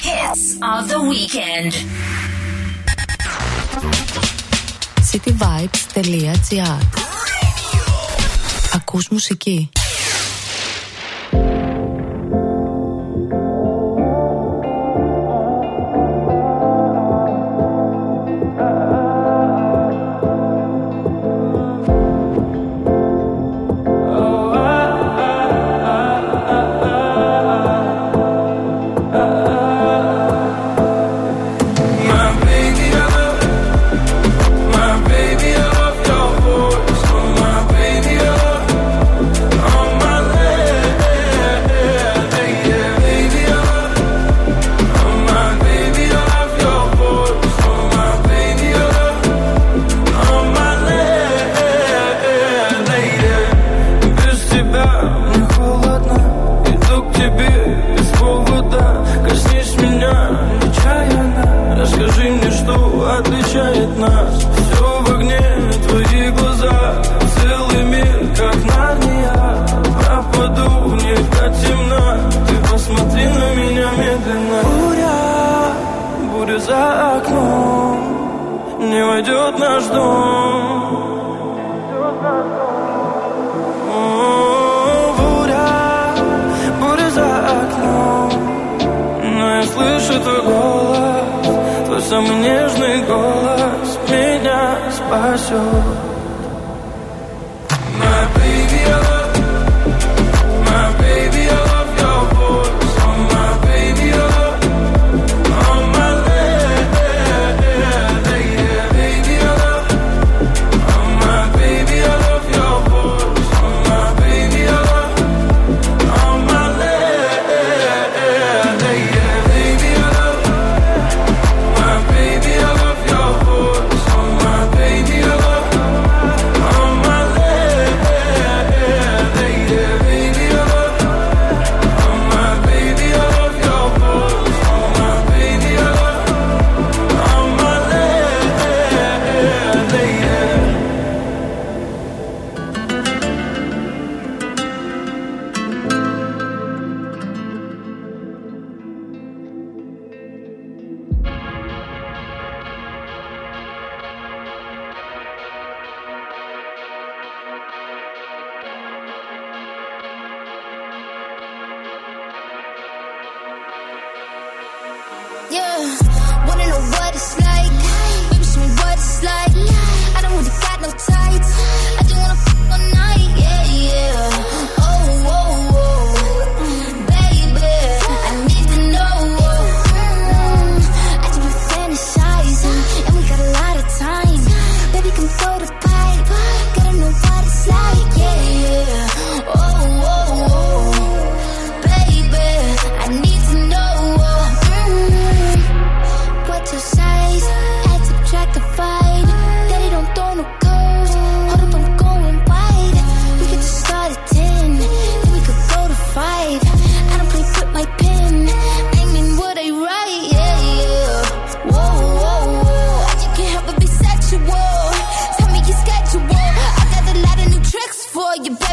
Hits of the weekend. cityvibes.gr Ακούς μουσική.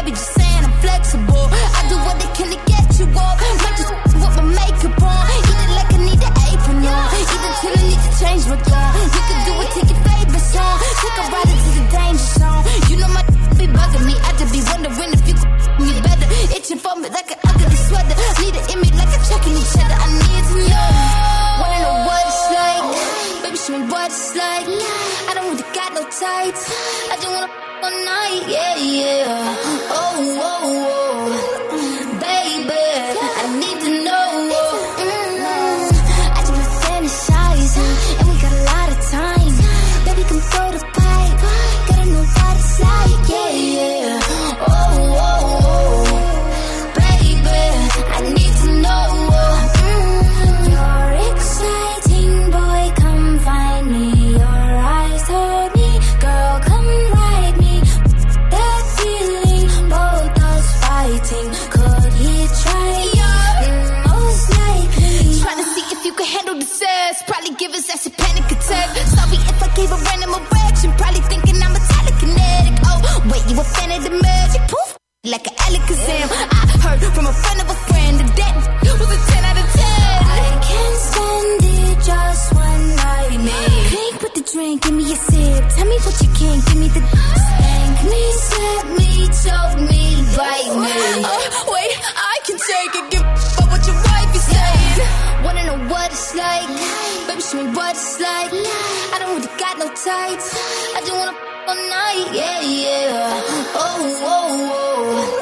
Baby, just saying I'm flexible. I do what they can to get you off. Might just with my makeup on. Eat it like I need an apron on. Eat till I need to change my thought. You can do it, take your favorite song. Take a ride into the danger zone. You know my be bugging me. I just be wondering if you could me better. Itching for me like an ugly sweater. Need it in me like a checking each other. I need to know. Wanna know what it's like? Baby, show me what it's like. I don't really got no tights. I just wanna all night, yeah, yeah whoa. damn. I heard from a friend of a friend that that was a 10 out of 10. I can't stand it, just one night, man. Pink with the drink, give me a sip. Tell me what you can, give me the. Spank me, slap me, choke me, bite me. Oh, uh, wait, I can take it, give but what your wife is saying. Wanna know what it's like? Life. Baby, show me what it's like. Life. I don't really got no tights. Life. I just wanna all night, yeah, yeah. Uh-huh. Oh, oh, oh.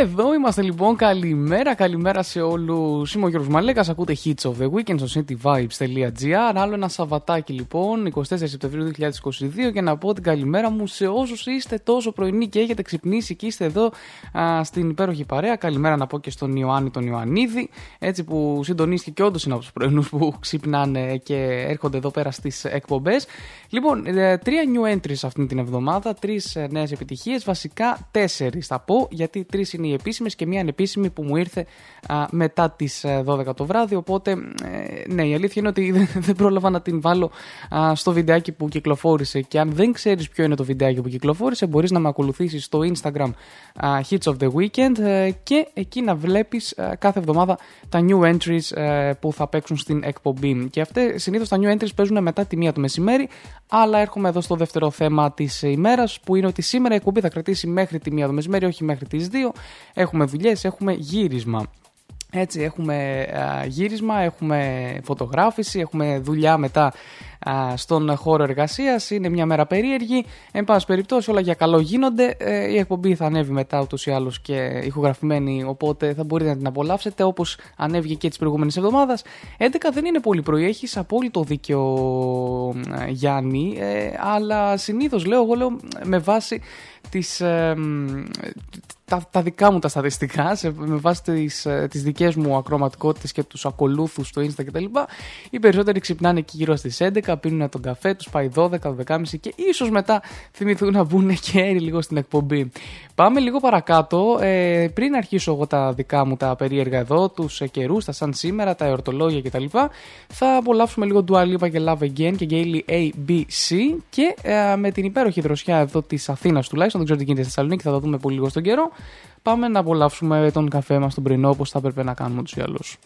Εδώ είμαστε λοιπόν. Καλημέρα, καλημέρα σε όλους. Είμαι ο Γιώργος Μαλέκας, ακούτε Hits of the Weekend στο cityvibes.gr. Άλλο ένα Σαββατάκι λοιπόν, 24 Σεπτεμβρίου 2022. Και να πω την καλημέρα μου σε όσους είστε τόσο πρωινοί και έχετε ξυπνήσει και είστε εδώ α, στην υπέροχη παρέα. Καλημέρα να πω και στον Ιωάννη τον Ιωαννίδη, έτσι που συντονίστηκε και όντως είναι από τους πρωινούς που ξυπνάνε και έρχονται εδώ πέρα στις εκπομπές. Λοιπόν, ε, τρία new entries αυτή την εβδομάδα, τρεις νέες επιτυχίες. Βασικά τέσσερις θα πω, γιατί τρεις είναι οι επίσημες και μία ανεπίσημη που μου ήρθε α, μετά τις 12 το βράδυ. Οπότε, ε, ναι, η αλήθεια είναι ότι δεν, δεν πρόλαβα να την βάλω α, στο βιντεάκι που κυκλοφόρησε. Και αν δεν ξέρεις ποιο είναι το βιντεάκι που κυκλοφόρησε, μπορείς να με ακολουθήσεις στο Instagram α, Hits of the Weekend ε, και εκεί να βλέπεις κάθε εβδομάδα τα new entries ε, που θα παίξουν στην εκπομπή. Και αυτές συνήθως τα new entries παίζουν μετά τη μία το μεσημέρι. Αλλά έρχομαι εδώ στο δεύτερο θέμα της ημέρας που είναι ότι σήμερα η εκπομπή θα κρατήσει μέχρι τη μία το μεσημέρι, όχι μέχρι τις 2. Έχουμε δουλειές, έχουμε γύρισμα. Έτσι, έχουμε α, γύρισμα, έχουμε φωτογράφηση, έχουμε δουλειά μετά α, στον χώρο εργασίας. Είναι μια μέρα περίεργη. Εν πάση περιπτώσει, όλα για καλό γίνονται. Ε, η εκπομπή θα ανέβει μετά ούτως ή άλλως και ηχογραφημένη, οπότε θα μπορείτε να την απολαύσετε όπως ανέβηκε και τη προηγούμενη εβδομάδα. 11 δεν είναι πολύ πρωί, έχεις απόλυτο δίκιο, ε, Γιάννη, ε, αλλά συνήθως λέω, εγώ λέω με βάση τις, ε, τα, τα δικά μου τα στατιστικά σε, με βάση τις, ε, τις δικές μου ακροματικότητες και τους ακολούθους στο Insta κτλ. Οι περισσότεροι ξυπνάνε εκεί γύρω στις 11, πίνουν τον καφέ, τους πάει 12, 12.30 και ίσως μετά θυμηθούν να μπουν και έρι λίγο στην εκπομπή. Πάμε λίγο παρακάτω. Ε, πριν αρχίσω εγώ τα δικά μου τα περίεργα εδώ, τους ε, καιρούς, τα σαν σήμερα, τα εορτολόγια κτλ. Θα απολαύσουμε λίγο Dua Lipa και Love Again και Gaily ABC και ε, με την υπέροχη δροσιά εδώ της Αθήνας τουλάχιστον, δεν ξέρω τι γίνεται στη Θεσσαλονίκη, θα το δούμε πολύ λίγο στον καιρό. Πάμε να απολαύσουμε τον καφέ μας τον πρωινό όπως θα έπρεπε να κάνουμε τους ή άλλους.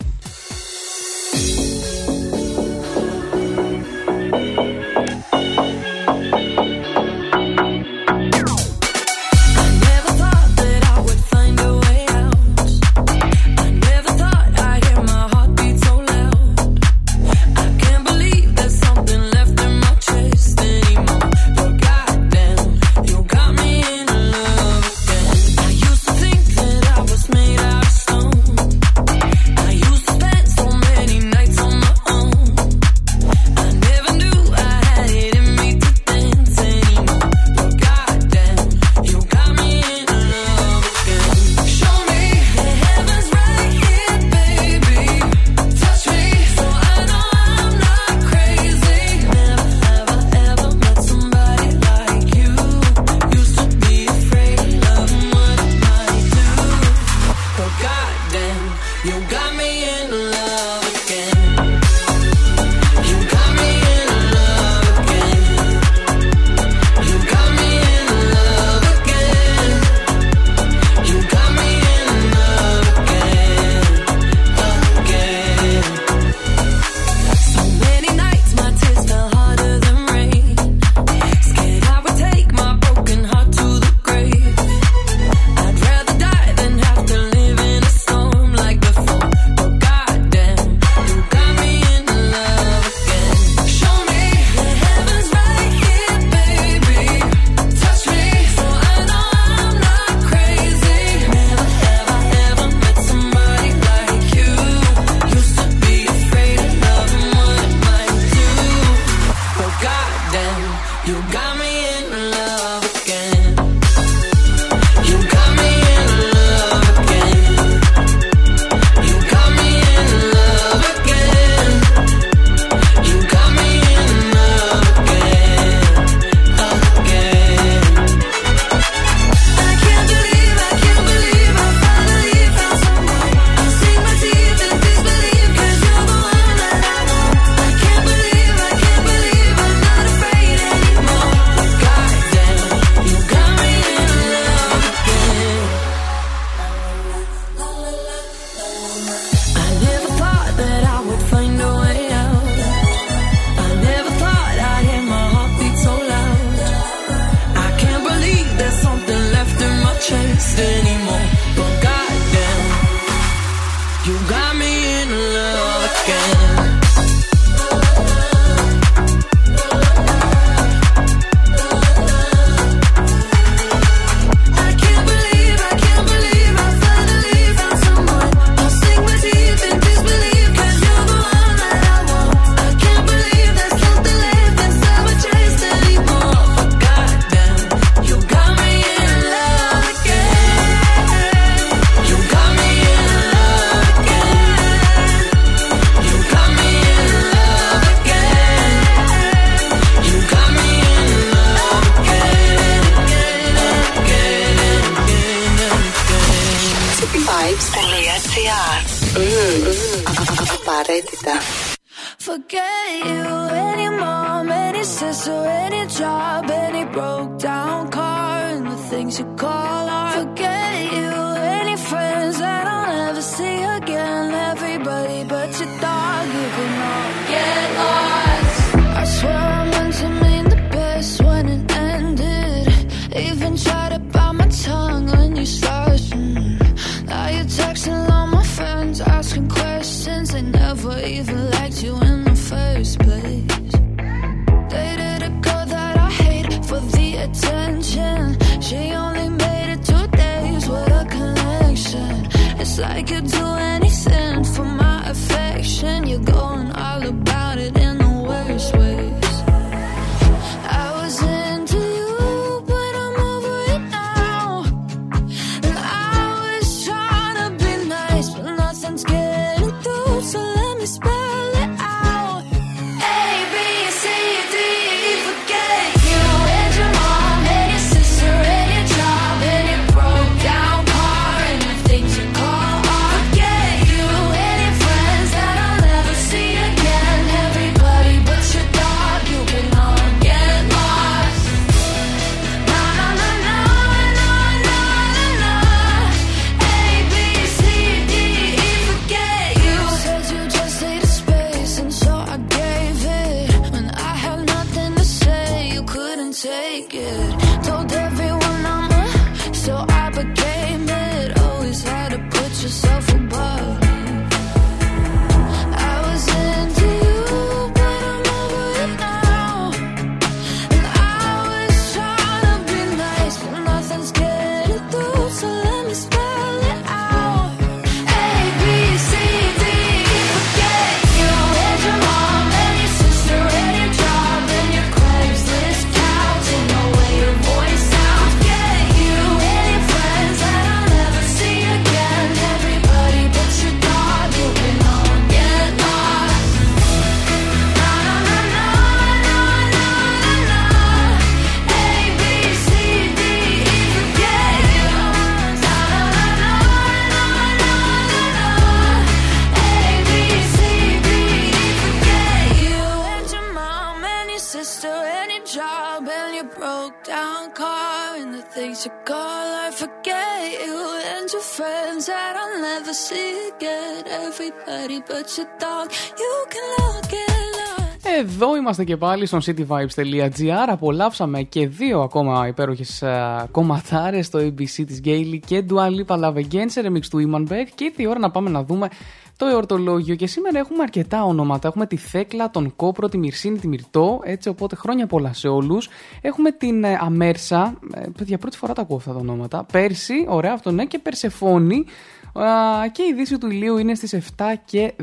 Είμαστε και πάλι στο cityvibes.gr. Απολαύσαμε και δύο ακόμα υπέροχες κομματάρες στο ABC της Γκέιλι και Dua Lipa Love Again σε remix του Imanberg. Και ήρθε η ώρα να πάμε να δούμε το εορτολόγιο. Και σήμερα έχουμε αρκετά ονόματα. Έχουμε τη Θέκλα, τον Κόπρο, τη Μυρσίνη, τη Μυρτό. Έτσι, οπότε χρόνια πολλά σε όλους. Έχουμε την ε, Αμέρσα. Ε, παιδιά, πρώτη φορά τα ακούω αυτά τα ονόματα. Πέρσι, ωραία αυτό ναι, και Περσεφόνη. Α, και η δύση του ηλίου είναι στις 7 και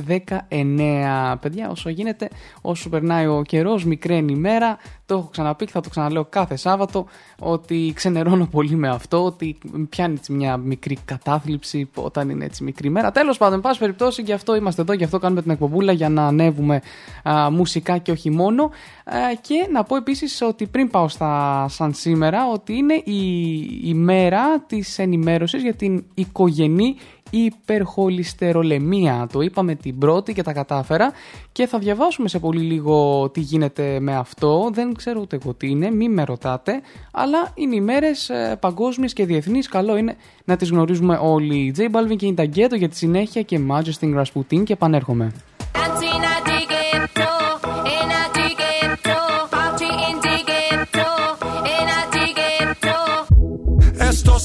19. Παιδιά, όσο γίνεται, όσο περνάει ο καιρός, μικραίνει η μέρα. Το έχω ξαναπεί και θα το ξαναλέω κάθε Σάββατο ότι ξενερώνω πολύ με αυτό, ότι πιάνει έτσι μια μικρή κατάθλιψη όταν είναι έτσι μικρή μέρα. Τέλος πάντων, εν πάση περιπτώσει, γι' αυτό είμαστε εδώ, γι' αυτό κάνουμε την εκπομπούλα για να ανέβουμε α, μουσικά και όχι μόνο. Α, και να πω επίσης ότι πριν πάω στα σαν σήμερα, ότι είναι η, η μέρα της ενημέρωσης για την οικογενή υπερχολυστερολεμία. Το είπαμε την πρώτη και τα κατάφερα και θα διαβάσουμε σε πολύ λίγο τι γίνεται με αυτό. Δεν ξέρω ούτε εγώ τι είναι, μη με ρωτάτε, αλλά είναι ημέρες ε, παγκόσμιες και διεθνείς. Καλό είναι να τις γνωρίζουμε όλοι. J Balvin και Intageto για τη συνέχεια και Majesty Rasputin και επανέρχομαι.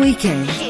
Weekend.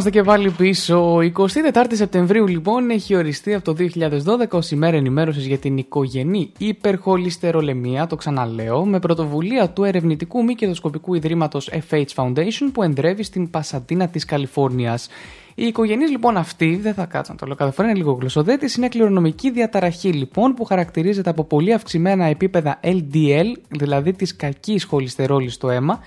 Είμαστε και πάλι πίσω. 24 Σεπτεμβρίου λοιπόν έχει οριστεί από το 2012 ως ημέρα ενημέρωσης για την οικογενή υπερχολυστερολεμία, το ξαναλέω, με πρωτοβουλία του ερευνητικού μη κερδοσκοπικού ιδρύματος FH Foundation που εντρεύει στην Πασαντίνα της Καλιφόρνιας. Οι οικογενείς λοιπόν αυτοί, δεν θα κάτσω να το λέω κάθε φορά, είναι λίγο γλωσσοδέτης, είναι κληρονομική διαταραχή λοιπόν που χαρακτηρίζεται από πολύ αυξημένα επίπεδα LDL, δηλαδή της κακής χολυστερόλης στο αίμα,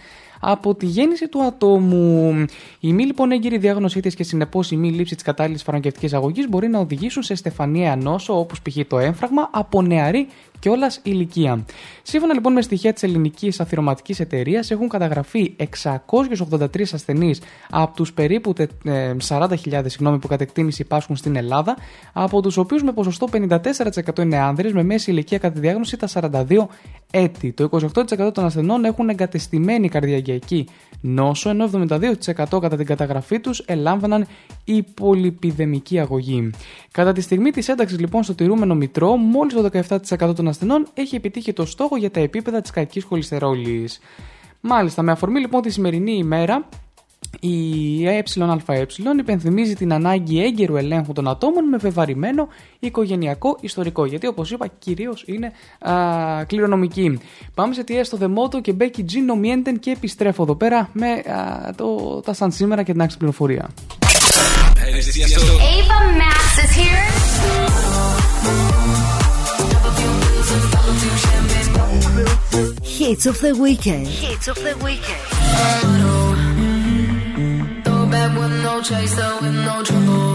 από τη γέννηση του ατόμου. Η μη λοιπόν έγκυρη διάγνωσή της και συνεπώς η μη λήψη της κατάλληλης φαρμακευτικής αγωγής μπορεί να οδηγήσουν σε στεφανιαία νόσο όπως π.χ. το έμφραγμα από νεαρή κιόλα ηλικία. Σύμφωνα λοιπόν με στοιχεία της ελληνικής αθυρωματική εταιρείας, έχουν καταγραφεί 683 ασθενείς από τους περίπου 40.000 συγγνώμη, που κατ' εκτίμηση υπάρχουν στην Ελλάδα, από τους οποίους με ποσοστό 54% είναι άνδρες με μέση ηλικία κατά τη διάγνωση τα 42 έτη. Το 28% των ασθενών έχουν εγκατεστημένη καρδιακιακή νόσο, ενώ 72% κατά την καταγραφή τους ελάμβαναν υπολοιπιδεμική αγωγή. Κατά τη στιγμή της ένταξης λοιπόν στο τηρούμενο μητρό, μόλις το 17% των ασθενών έχει επιτύχει το στόχο για τα επίπεδα της κακής χολυστερόλης. Μάλιστα, με αφορμή λοιπόν τη σημερινή ημέρα, η ΕΑΕ υπενθυμίζει την ανάγκη έγκαιρου ελέγχου των ατόμων με βεβαρημένο οικογενειακό ιστορικό. Γιατί όπως είπα, κυρίως είναι α, κληρονομική. Πάμε σε τι στο Δεμότο και Μπέκι Τζι νομιέντεν και επιστρέφω εδώ πέρα με α, το, τα σαν σήμερα και την άξιη πληροφορία. Ava Max is here. Hits of the weekend. Hits of the weekend. Back with no chaser, with no trouble.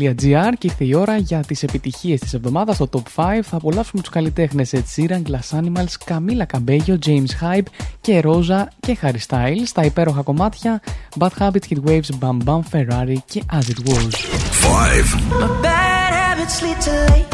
cityvibes.gr και ήρθε η ώρα για τις επιτυχίες της εβδομάδας στο Top 5 θα απολαύσουμε τους καλλιτέχνες Ed Sheeran, Glass Animals, Camila Cabello, James Hype και Rosa και Harry Styles στα υπέροχα κομμάτια Bad Habits, Hit Waves, Bam Bam, Ferrari και As It Was 5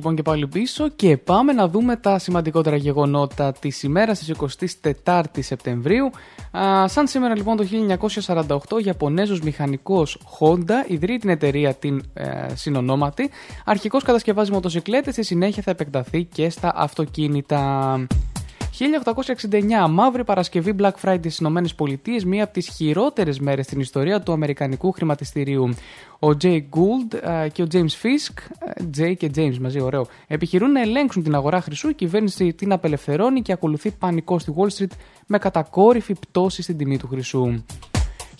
λοιπόν και πάλι πίσω και πάμε να δούμε τα σημαντικότερα γεγονότα της ημέρας της 24 Σεπτεμβρίου. Α, σαν σήμερα λοιπόν το 1948 ο Ιαπωνέζος μηχανικός Honda ιδρύει την εταιρεία την ε, συνονόματη. Αρχικώς κατασκευάζει μοτοσυκλέτες, στη συνέχεια θα επεκταθεί και στα αυτοκίνητα. 1869, Μαύρη Παρασκευή Black Friday στις ΗΠΑ, μία από τις χειρότερες μέρες στην ιστορία του Αμερικανικού χρηματιστηρίου. Ο Jay Gould ε, και ο James Fisk, ε, Jay και James μαζί, ωραίο, επιχειρούν να ελέγξουν την αγορά χρυσού. Η κυβέρνηση την απελευθερώνει και ακολουθεί πανικό στη Wall Street με κατακόρυφη πτώση στην τιμή του χρυσού.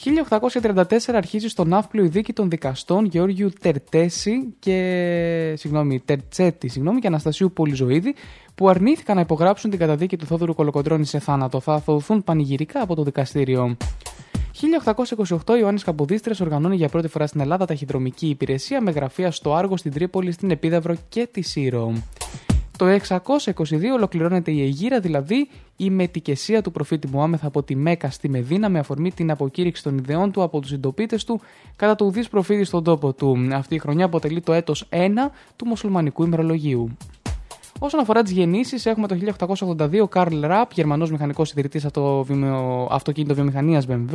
1834 αρχίζει στο ναύπλιο η δίκη των δικαστών Γεώργιου Τερτέση και, συγγνώμη, Τερτσέτη συγγνώμη, και Αναστασίου Πολυζοίδη που αρνήθηκαν να υπογράψουν την καταδίκη του Θόδωρου Κολοκοντρώνη σε θάνατο. Θα αθωωθούν πανηγυρικά από το δικαστήριο. 1828 Ιωάννης Καποδίστρε οργανώνει για πρώτη φορά στην Ελλάδα ταχυδρομική υπηρεσία με γραφεία στο Άργο, στην Τρίπολη, στην Επίδαυρο και τη Σύρο. Το 622 ολοκληρώνεται η Αιγύρα, δηλαδή η μετικεσία του προφήτη Μουάμεθ από τη Μέκα στη Μεδίνα με αφορμή την αποκήρυξη των ιδεών του από τους συντοπίτες του κατά το ουδής προφήτη στον τόπο του. Αυτή η χρονιά αποτελεί το έτος 1 του μουσουλμανικού ημερολογίου. Όσον αφορά τις γεννήσεις, έχουμε το 1882 Καρλ Ραπ, Γερμανός μηχανικός ιδρυτής αυτοκίνητο βιομηχανίας BMW.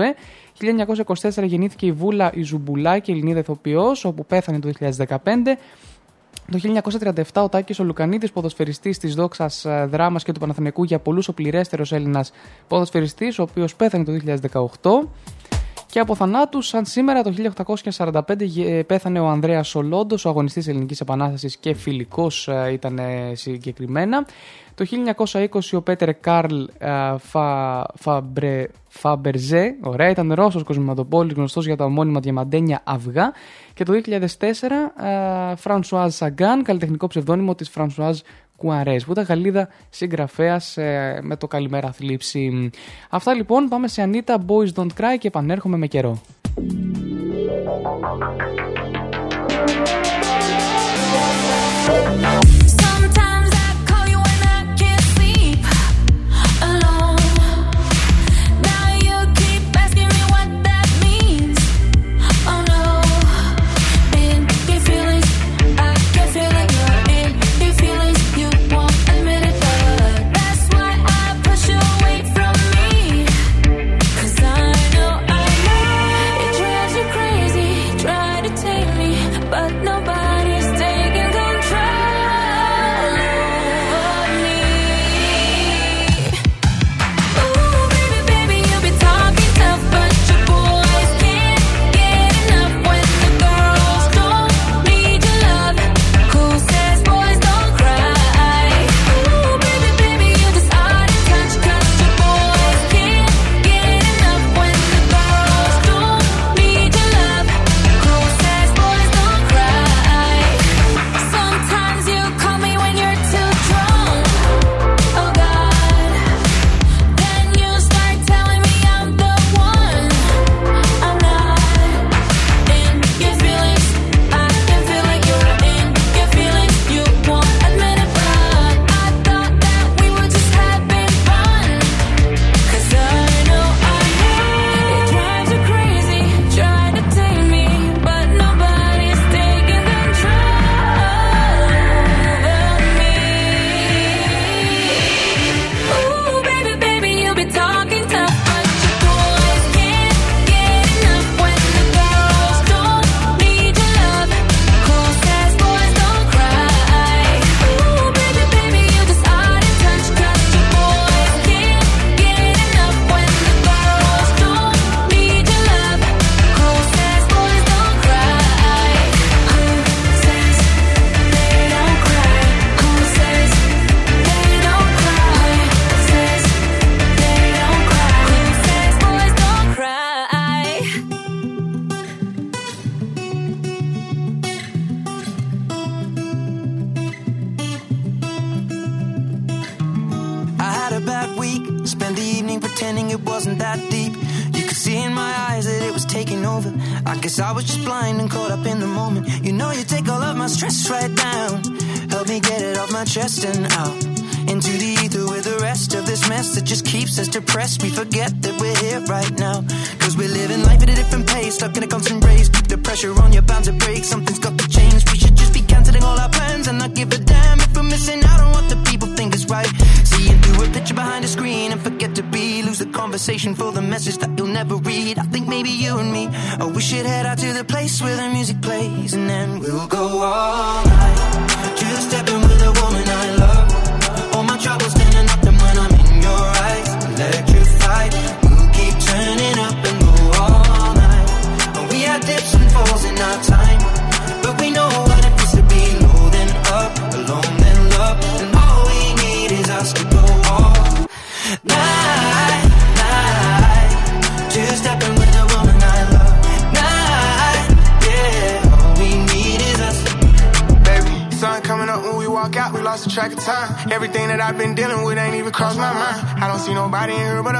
1924 γεννήθηκε η Βούλα Ιζουμπουλάκη, Ελληνίδα ηθοποιό, όπου πέθανε το 2015. Το 1937 ο Τάκης ο Λουκανίδης, ποδοσφαιριστής της δόξας ε, δράμας και του Παναθηναϊκού για πολλούς ο πληρέστερος Έλληνας ποδοσφαιριστής, ο οποίος πέθανε το 2018. Και από θανάτου, σαν σήμερα το 1845 ε, πέθανε ο Ανδρέας Σολόντο, ο αγωνιστής Ελληνικής Επανάστασης και φιλικός ε, ήταν συγκεκριμένα. Το 1920 ο Πέτερ Καρλ Φα, Φαμπρε, Φαμπερζέ, ωραία, ήταν Ρώσος κοσμηματοπώλης γνωστός για τα ομώνυμα διαμαντένια αυγά. Και το 2004 Φρανσουάζ Σαγκάν, καλλιτεχνικό ψευδόνυμο της Φρανσουάζ Κουαρέζ, Βούτα Γαλλίδα, συγγραφέας ε, με το Καλημέρα Θλίψη. Αυτά λοιπόν, πάμε σε Anitta, Boys Don't Cry και επανέρχομαι με καιρό.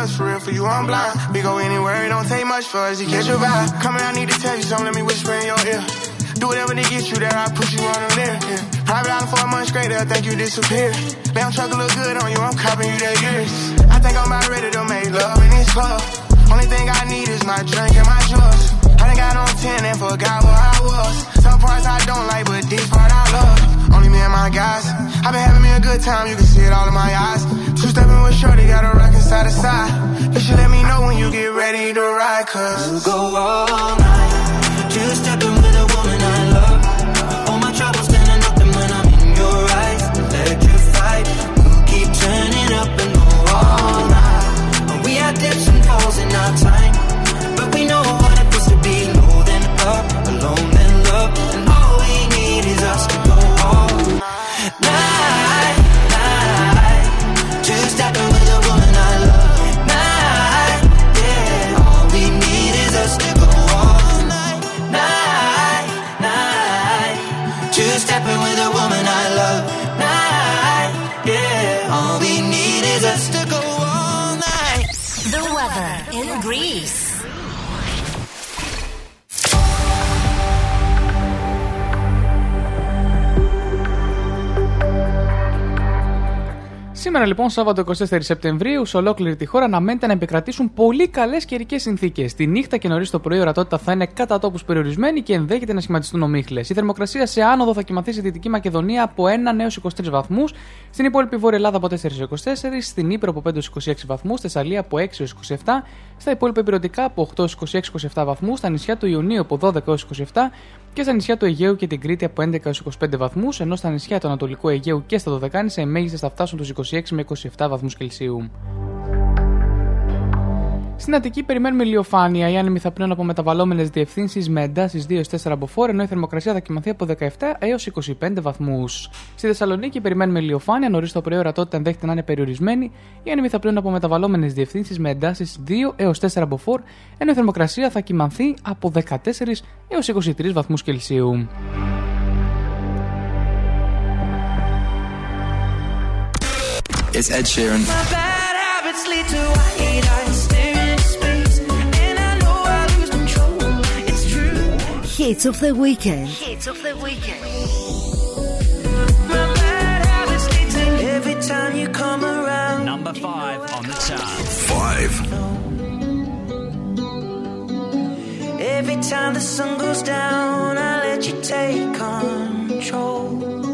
Us, for real, for you, I'm blind. We go anywhere, it don't take much for us to catch your vibe. Come here, I need to tell you something, let me whisper in your ear. Do whatever to get you there, I put you on a lyric. Yeah. Private island for a month straight, they'll think you disappeared. Damn truck look good on you, I'm copping you that years. I think I'm about ready to make love in this club. Only thing I need is my drink and my drugs. I done got on 10 and forgot where I was. Some parts I don't like, but this part I love. Only me and my guys. I've been having me a good time, you can see it all in my eyes. Two stepping with Shorty, got a rockin' side to side. You should let me know when you get ready to ride, cause We'll go all night. Just Σήμερα λοιπόν, Σάββατο 24 Σεπτεμβρίου, σε ολόκληρη τη χώρα αναμένεται να επικρατήσουν πολύ καλές καιρικές συνθήκες. Τη νύχτα και νωρίς το πρωί η ορατότητα θα είναι κατά τόπους περιορισμένη και ενδέχεται να σχηματιστούν ομίχλες. Η θερμοκρασία σε άνοδο θα κοιμαθεί στη Δυτική Μακεδονία από 1 έως 23 βαθμούς, στην υπόλοιπη Βόρεια Ελλάδα από 4 έως 24, στην Ήπειρο από 5 έως 26 βαθμούς, στη Θεσσαλία από 6 έως 27, στα υπόλοιπα υπηρετικά από 8 έως 26-27 βαθμούς, στα νησιά του Ιωνίου από 12 έως 27 και στα νησιά του Αιγαίου και την Κρήτη από 11 έως 25 βαθμούς, ενώ στα νησιά του Ανατολικού Αιγαίου και στα Δωδεκάνησα οι μέγιστε θα φτάσουν τους 26 με 27 βαθμούς Κελσίου. Στην Αττική περιμένουμε ηλιοφάνεια. Οι άνεμοι θα πνέουν από μεταβαλλόμενες διευθύνσεις με εντάσεις 2-4 από φόρ, ενώ η θερμοκρασία θα κοιμαθεί από 17 έως 25 βαθμούς. Στη Θεσσαλονίκη περιμένουμε ηλιοφάνεια. Νωρίς το πρωί ορατότητα ενδέχεται να είναι περιορισμένη. Οι άνεμοι θα πνέουν από μεταβαλλόμενες διευθύνσεις με εντάσεις 2 έως 4 από φόρ, ενώ η θερμοκρασία θα κοιμαθεί από 14 έως 23 βαθμούς Κελσίου. It's Ed Sheeran. Hits of the weekend. Hits of the weekend. My bad habits lead to every time you come around. Number five on the chart. Five. Every time the sun goes down, I let you take control.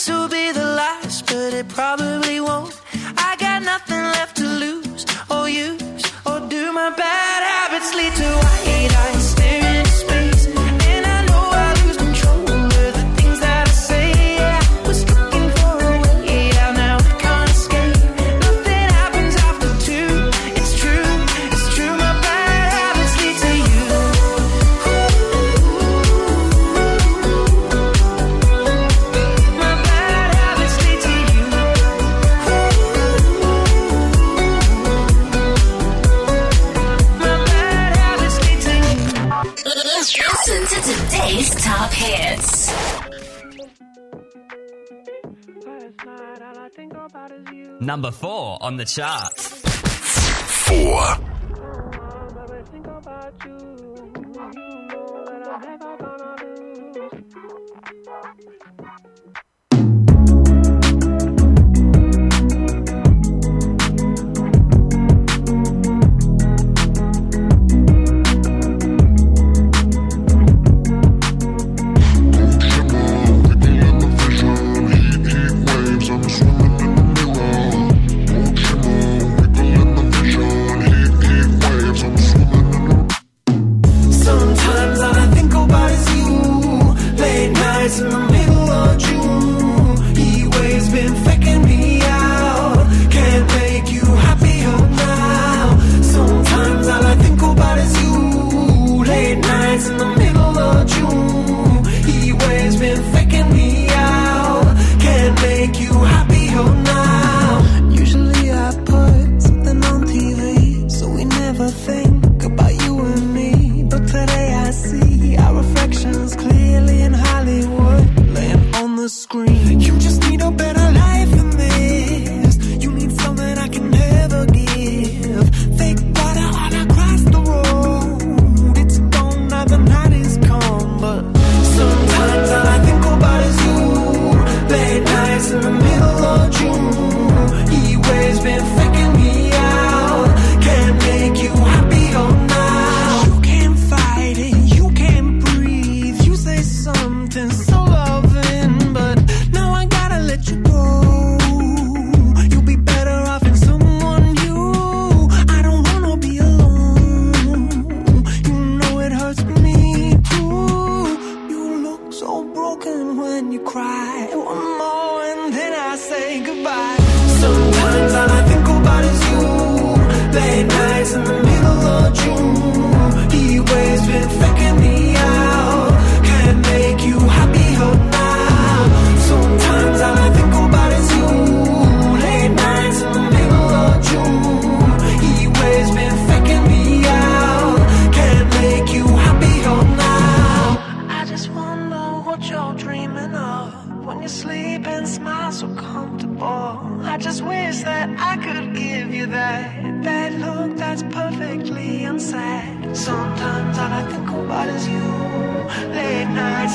this will be the last, but it probably number four on the chart. Four.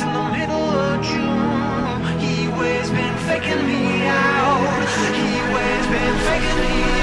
In the middle of June. He waves been faking me out. He waves been faking me out.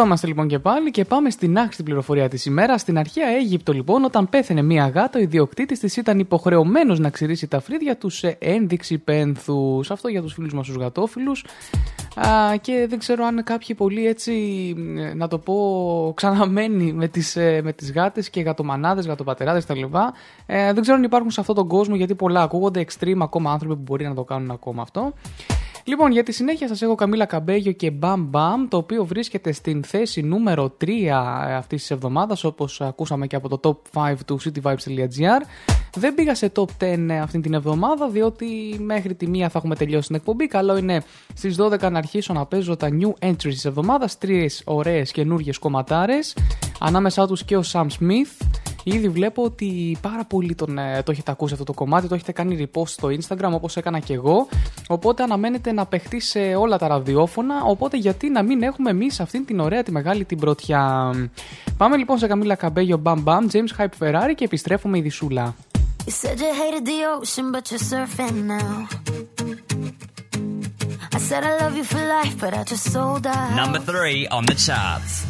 Εδώ είμαστε λοιπόν και πάλι και πάμε στην άξιτη πληροφορία της ημέρας. Στην αρχαία Αίγυπτο, λοιπόν, όταν πέθαινε μία γάτα, ο ιδιοκτήτης της ήταν υποχρεωμένος να ξηρίσει τα φρύδια του σε ένδειξη πένθους. Αυτό για τους φίλους μας τους γατόφιλους. Και δεν ξέρω αν κάποιοι πολύ έτσι, ε, να το πω, ξαναμένοι με τις με τις γάτες και γατομανάδες, γατοπατεράδες κτλ. Ε, δεν ξέρω αν υπάρχουν σε αυτόν τον κόσμο γιατί πολλά ακούγονται extreme ακόμα άνθρωποι που μπορεί να το κάνουν ακόμα αυτό. Λοιπόν, για τη συνέχεια σας έχω Καμίλα Καμπέγιο και Bam Bam, το οποίο βρίσκεται στην θέση νούμερο 3 αυτής της εβδομάδας, όπως ακούσαμε και από το top 5 του cityvibes.gr. Δεν πήγα σε top 10 αυτή την εβδομάδα, διότι μέχρι τη μία θα έχουμε τελειώσει την εκπομπή. Καλό είναι στις 12 να αρχίσω να παίζω τα new entries της εβδομάδας, τρεις ωραίες καινούργιες κομματάρες, ανάμεσά τους και ο Sam Smith. Ήδη βλέπω ότι πάρα πολύ τον, ε, το έχετε ακούσει αυτό το κομμάτι, το έχετε κάνει repost στο Instagram όπως έκανα και εγώ. Οπότε αναμένεται να παιχτεί σε όλα τα ραδιόφωνα. Οπότε γιατί να μην έχουμε εμείς αυτήν την ωραία, τη μεγάλη την πρωτιά. Πάμε λοιπόν σε Καμίλα Καμπέγιο Bam Bam, James Hype Ferrari και επιστρέφουμε η Δισούλα. You said you hated the ocean, but you're surfing now. I said I love you for life, but I just sold out. Number three on the charts.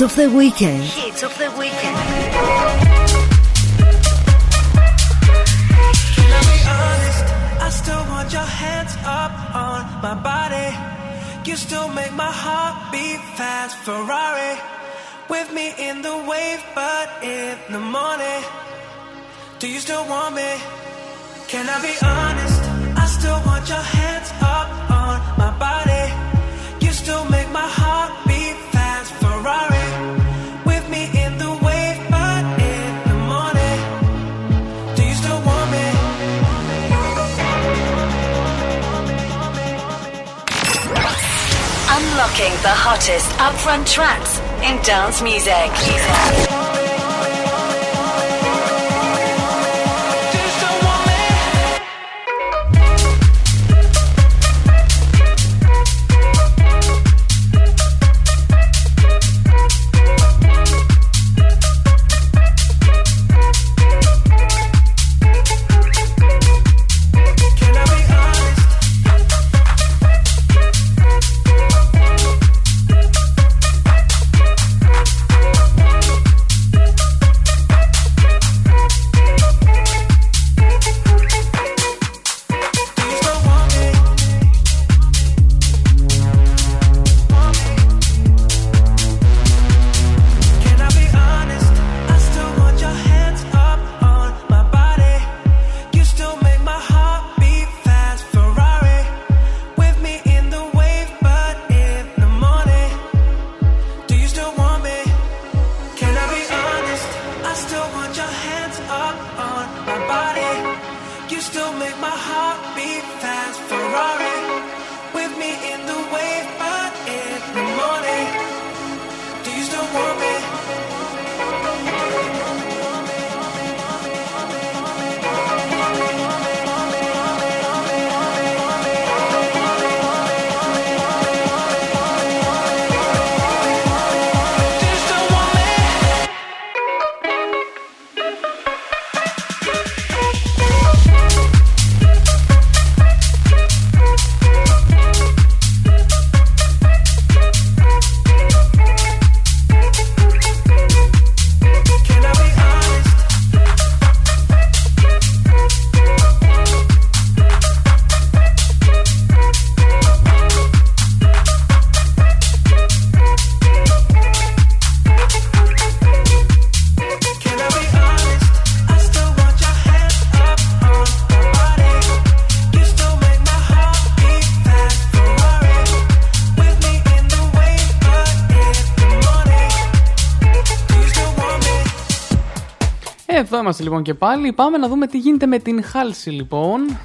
of the weekend. Hottest upfront tracks in dance music. Είμαστε λοιπόν και πάλι. Πάμε να δούμε τι γίνεται με την Χάλση λοιπόν.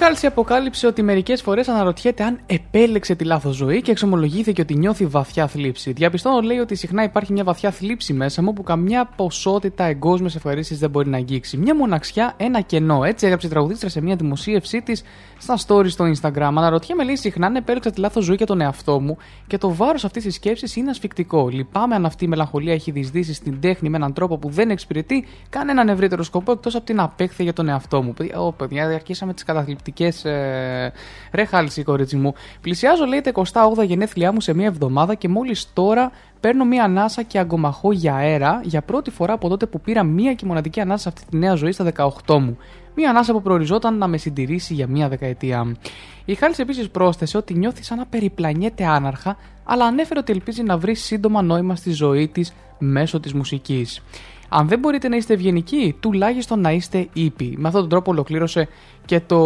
Χάλση αποκάλυψε ότι μερικές φορές αναρωτιέται αν επέλεξε τη λάθος ζωή και εξομολογήθηκε ότι νιώθει βαθιά θλίψη. Διαπιστώνω, λέει, ότι συχνά υπάρχει μια βαθιά θλίψη μέσα μου που καμιά ποσότητα εγκόσμιας ευχαρίστησης δεν μπορεί να αγγίξει. Μια μοναξιά, ένα κενό. Έτσι έγραψε η τραγουδίστρια σε μια δημοσίευσή της στα stories στο Instagram. Αναρωτιέμαι, λέει, συχνά αν επέλεξα τη λάθος ζωή για τον εαυτό μου και το βάρος αυτής της σκέψης είναι ασφικτικό. Λυπάμαι αν αυτή η μελαγχολία έχει δυσδύσει στην τέχνη με έναν τρόπο που δεν εξυπηρετεί κανέναν ευρύτερο σκοπό εκτός από την απέκθεια για τον εαυτό μου. Παιδιά, Ω, παιδιά αρχίσαμε τις καταθλιπτικές. Ε... Ρε χάλιση, κορίτσι μου. Πλησιάζω, λέει, τα 28 γενέθλιά μου σε μία εβδομάδα και μόλις τώρα παίρνω μία ανάσα και αγκομαχώ για αέρα για πρώτη φορά από τότε που πήρα μία και μοναδική ανάσα σε αυτή τη νέα ζωή στα 18 μου. Μία ανάσα που προοριζόταν να με συντηρήσει για μία δεκαετία. Η Χάλιση επίσης πρόσθεσε ότι νιώθει σαν να περιπλανιέται άναρχα, αλλά ανέφερε ότι ελπίζει να βρει σύντομα νόημα στη ζωή της μέσω της μουσικής. Αν δεν μπορείτε να είστε ευγενικοί, τουλάχιστον να είστε ήπιοι. Με αυτόν τον τρόπο ολοκλήρωσε και το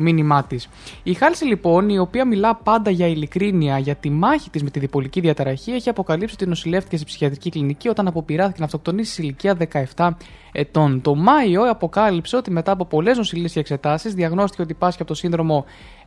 μήνυμά της. Η Χάλση, λοιπόν, η οποία μιλά πάντα για ειλικρίνεια για τη μάχη της με τη διπολική διαταραχή, έχει αποκαλύψει ότι νοσηλεύτηκε σε ψυχιατρική κλινική όταν αποπειράθηκε να αυτοκτονήσει σε ηλικία 17 ετών. Το Μάιο αποκάλυψε ότι μετά από πολλές νοσηλίες και εξετάσεις, διαγνώστηκε ότι πάσχει από το σύνδρομο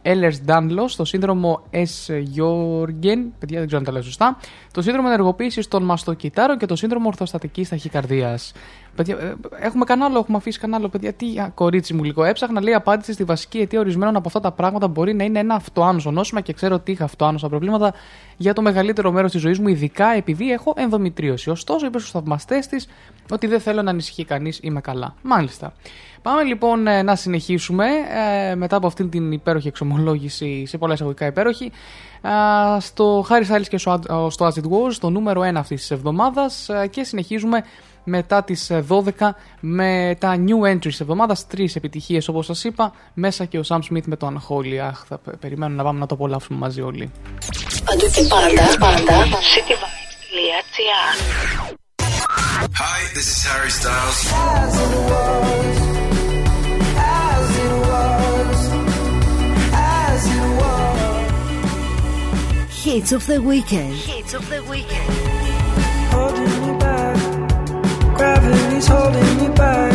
Ehlers Danlos, το σύνδρομο S. Jorgen, παιδιά δεν ξέρω αν τα λέω σωστά, το σύνδρομο ενεργοποίησης των μαστοκυτάρων και το σύνδρομο ορθοστατικής ταχυκαρδίας. Παιδιά, ε, έχουμε κανένα έχουμε αφήσει κανένα παιδιά. Τι, α, κορίτσι μου, λίγο έψαχνα, λέει απάντηση στη βασική αιτία ορισμένων από αυτά τα πράγματα μπορεί να είναι ένα αυτοάνωσο νόσημα και ξέρω ότι είχα αυτοάνωσα προβλήματα για το μεγαλύτερο μέρος της ζωής μου, ειδικά επειδή έχω ενδομητρίωση. Ωστόσο, είπε στους θαυμαστές της ότι δεν θέλω να ανησυχεί κανεί, είμαι καλά. Μάλιστα. Πάμε λοιπόν ε, να συνεχίσουμε ε, μετά από αυτήν την υπέροχη εξομολόγηση, σε πολλά εισαγωγικά υπέροχη, α, στο Harry Styles και στο, Ad- στο As It Was, το νούμερο 1 αυτής της εβδομάδας ε, και συνεχίζουμε μετά τις ε, 12 με τα new entries της εβδομάδας, τρεις επιτυχίες όπως σας είπα, μέσα και ο Sam Smith με το Unholy. Αχ, θα πε- περιμένω να πάμε να το απολαύσουμε μαζί όλοι. Παντού και πάντα, πάντα, cityvibes.gr Hi, this is Harry Styles. Hits of the weekend. Hits of the weekend. holding me back. Gravity's holding me back.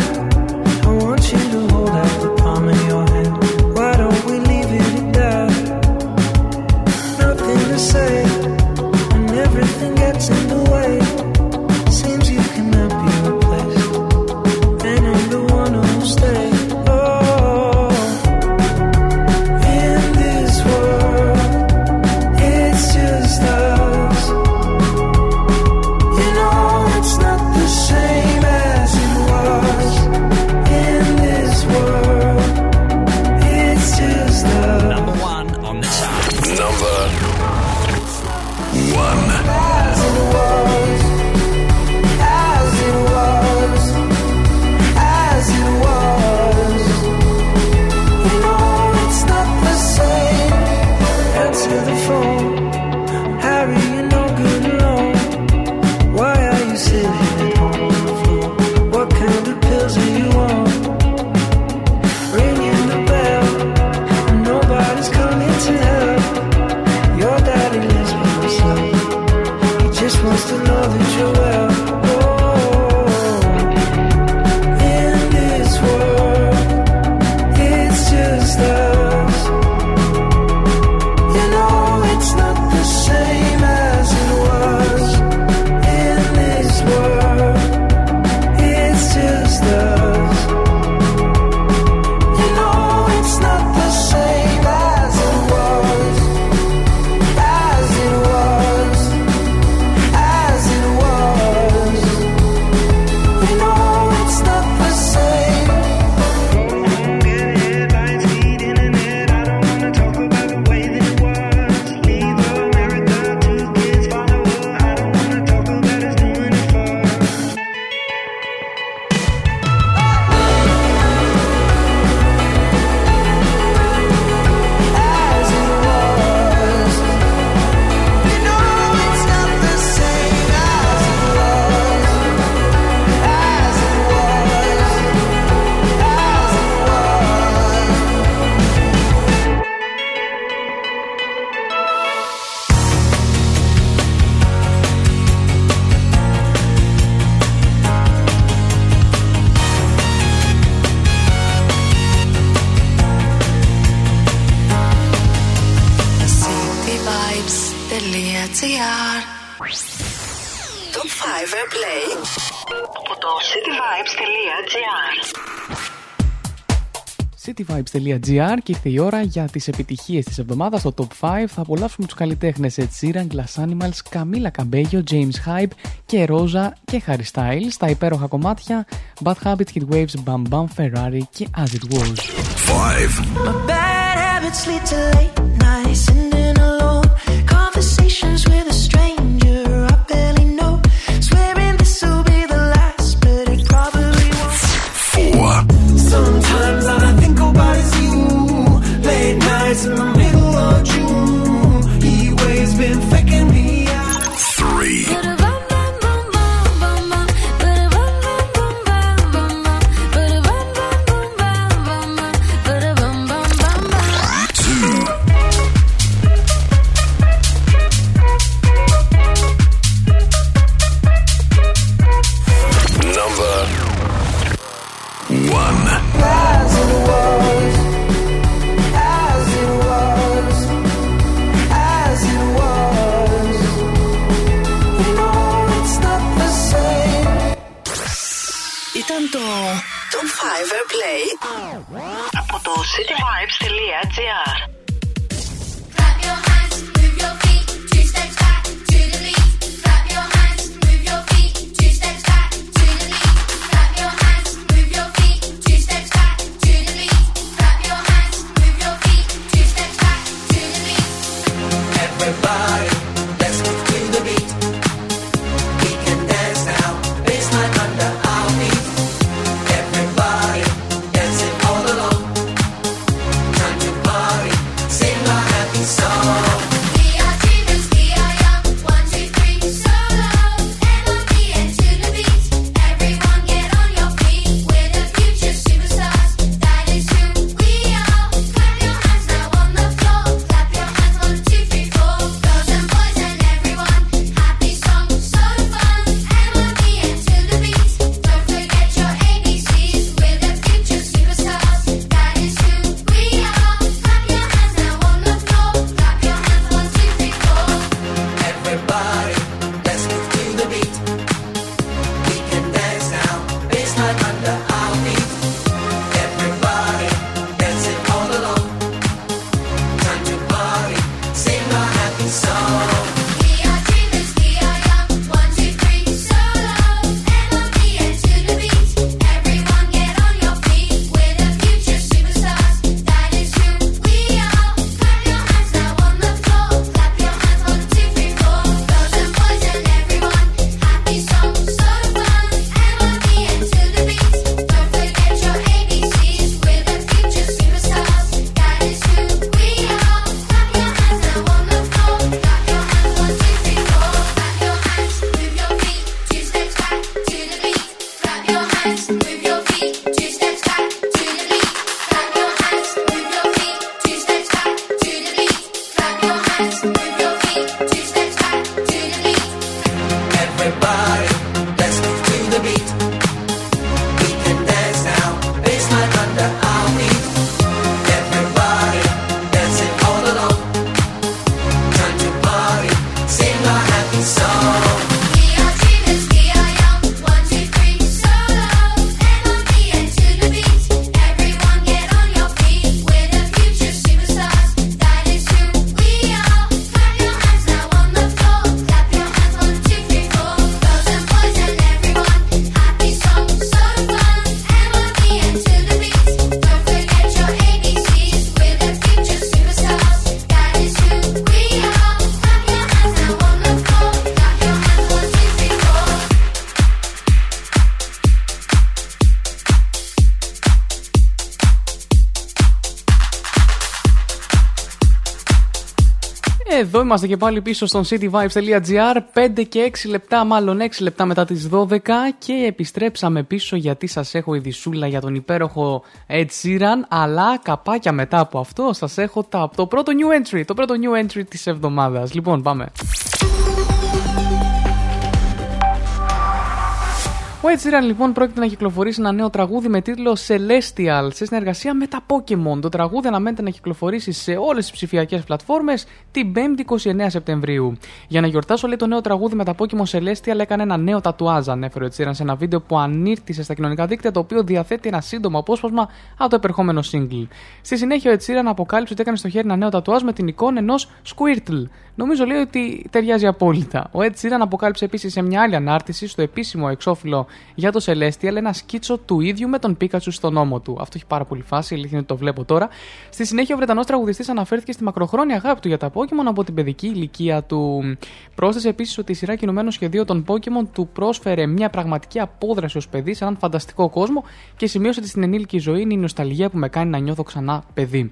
Music.gr και ήρθε η ώρα για τις επιτυχίες της εβδομάδας στο Top 5. Θα απολαύσουμε τους καλλιτέχνες Ed Sheeran, Glass Animals, Camila Cabello, James Hype και Rosa και Harry Styles. Τα υπέροχα κομμάτια Bad Habits, Kid Waves, Bam Bam, Ferrari και As It Was. 5. Εδώ είμαστε και πάλι πίσω στον cityvibes.gr 5 και 6 λεπτά, μάλλον 6 λεπτά μετά τις 12 και επιστρέψαμε πίσω γιατί σας έχω ειδισούλα για τον υπέροχο Ed Sheeran αλλά καπάκια μετά από αυτό σας έχω τα, το πρώτο new entry, το πρώτο new entry της εβδομάδας. Λοιπόν πάμε. Ο Ed Sheeran λοιπόν πρόκειται να κυκλοφορήσει ένα νέο τραγούδι με τίτλο Celestial σε συνεργασία με τα Pokemon. Το τραγούδι αναμένεται να κυκλοφορήσει σε όλες τις ψηφιακές πλατφόρμες την 5η 29 Σεπτεμβρίου. Για να γιορτάσω λέει το νέο τραγούδι με τα Pokemon Celestial έκανε ένα νέο τατουάζ, ανέφερε ο Ed Sheeran σε ένα βίντεο που ανήρτησε στα κοινωνικά δίκτυα το οποίο διαθέτει ένα σύντομο απόσπασμα από το επερχόμενο single. Στη συνέχεια ο Ed Sheeran αποκάλυψε ότι έκανε στο χέρι ένα νέο τατουάζ με την εικόνα ενός Squirtle. Νομίζω λέει ότι ταιριάζει απόλυτα. Ο Ed Sheeran αποκάλυψε επίσης σε μια άλλη ανάρτηση στο επίσημο εξώφυλλο για το Celestial ένα σκίτσο του ίδιου με τον Πίκατσου στον ώμο του. Αυτό έχει πάρα πολύ φάση, η αλήθεια είναι ότι το βλέπω τώρα. Στη συνέχεια, ο Βρετανός τραγουδιστής αναφέρθηκε στη μακροχρόνια αγάπη του για τα Pokémon από την παιδική ηλικία του. Πρόσθεσε επίσης ότι η σειρά κινουμένων σχεδίων των Pokémon του πρόσφερε μια πραγματική απόδραση ως παιδί σε έναν φανταστικό κόσμο και σημείωσε ότι στην ενήλικη ζωή είναι η νοσταλγία που με κάνει να νιώθω ξανά παιδί.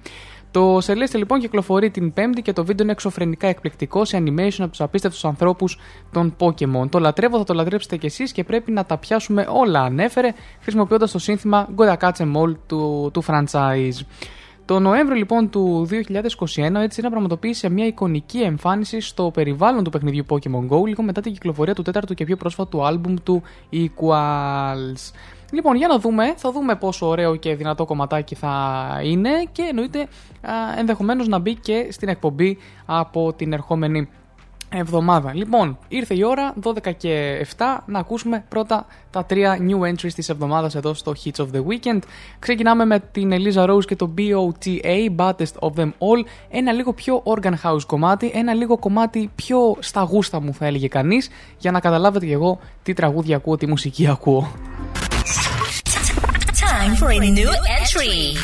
Το Celeste λοιπόν κυκλοφορεί την Πέμπτη και το βίντεο είναι εξωφρενικά εκπληκτικό σε animation από τους απίστευτους ανθρώπους των Pokémon. Το λατρεύω, θα το λατρέψετε κι εσείς και πρέπει να τα πιάσουμε όλα, ανέφερε, χρησιμοποιώντας το σύνθημα Gotta Catch 'em All του, του franchise. Το Νοέμβριο λοιπόν του 2021 έτσι να πραγματοποίησε μια εικονική εμφάνιση στο περιβάλλον του παιχνιδιού Pokemon Go λίγο μετά την κυκλοφορία του τέταρτου και πιο πρόσφατου άλμπουμ του Equals. Λοιπόν, για να δούμε. Θα δούμε πόσο ωραίο και δυνατό κομματάκι θα είναι και εννοείται ενδεχομένως να μπει και στην εκπομπή από την ερχόμενη εβδομάδα. Λοιπόν, ήρθε η ώρα, 12 και 7, να ακούσουμε πρώτα τα τρία new entries της εβδομάδας εδώ στο Hits of the Weekend. Ξεκινάμε με την Eliza Rose και το BOTA, Baddest of Them All, ένα λίγο πιο organ house κομμάτι, ένα λίγο κομμάτι πιο σταγούστα μου θα έλεγε κανείς, για να καταλάβετε κι εγώ τι τραγούδια ακούω, τι μουσική ακούω. time for a new entry.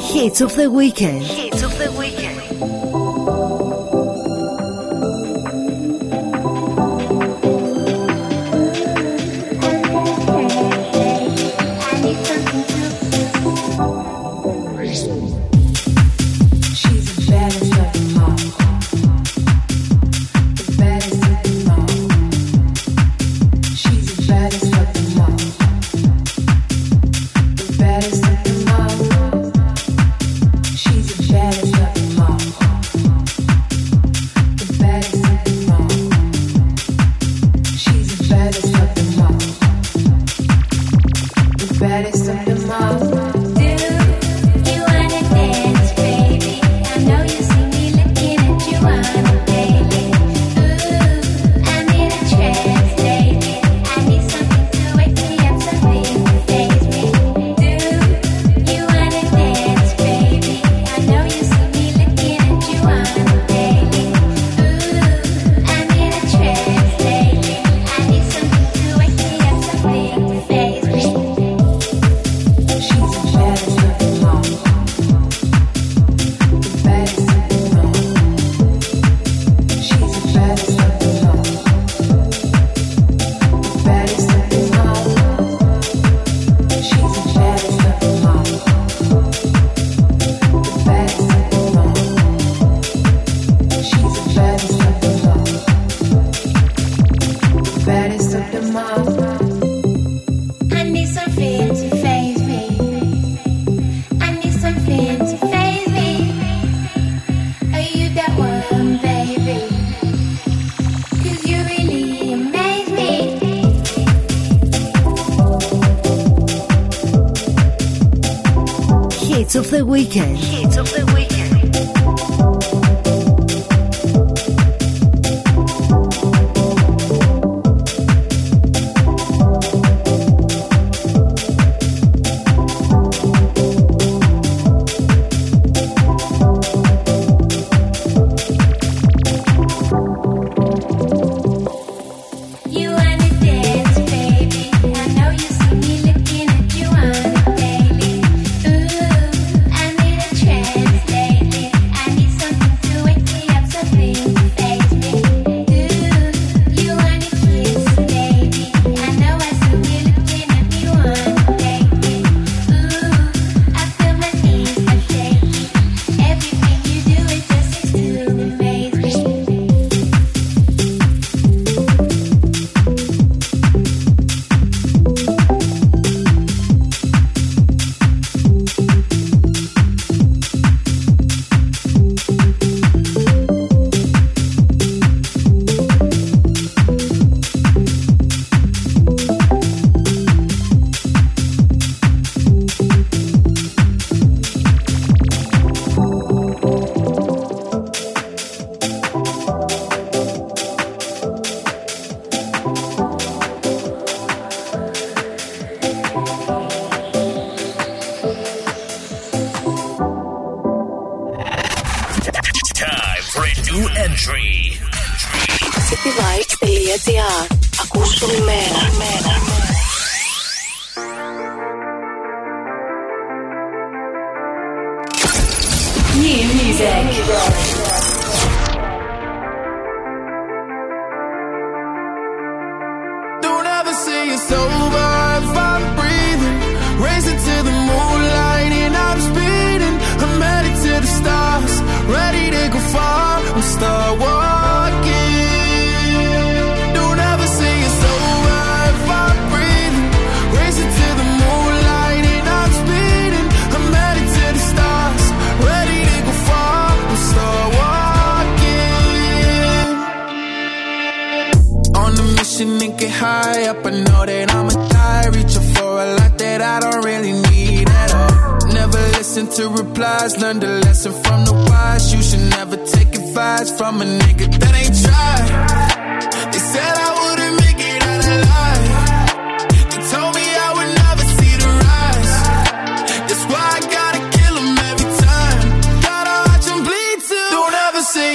Hits of the weekend. Miguel.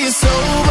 you're sober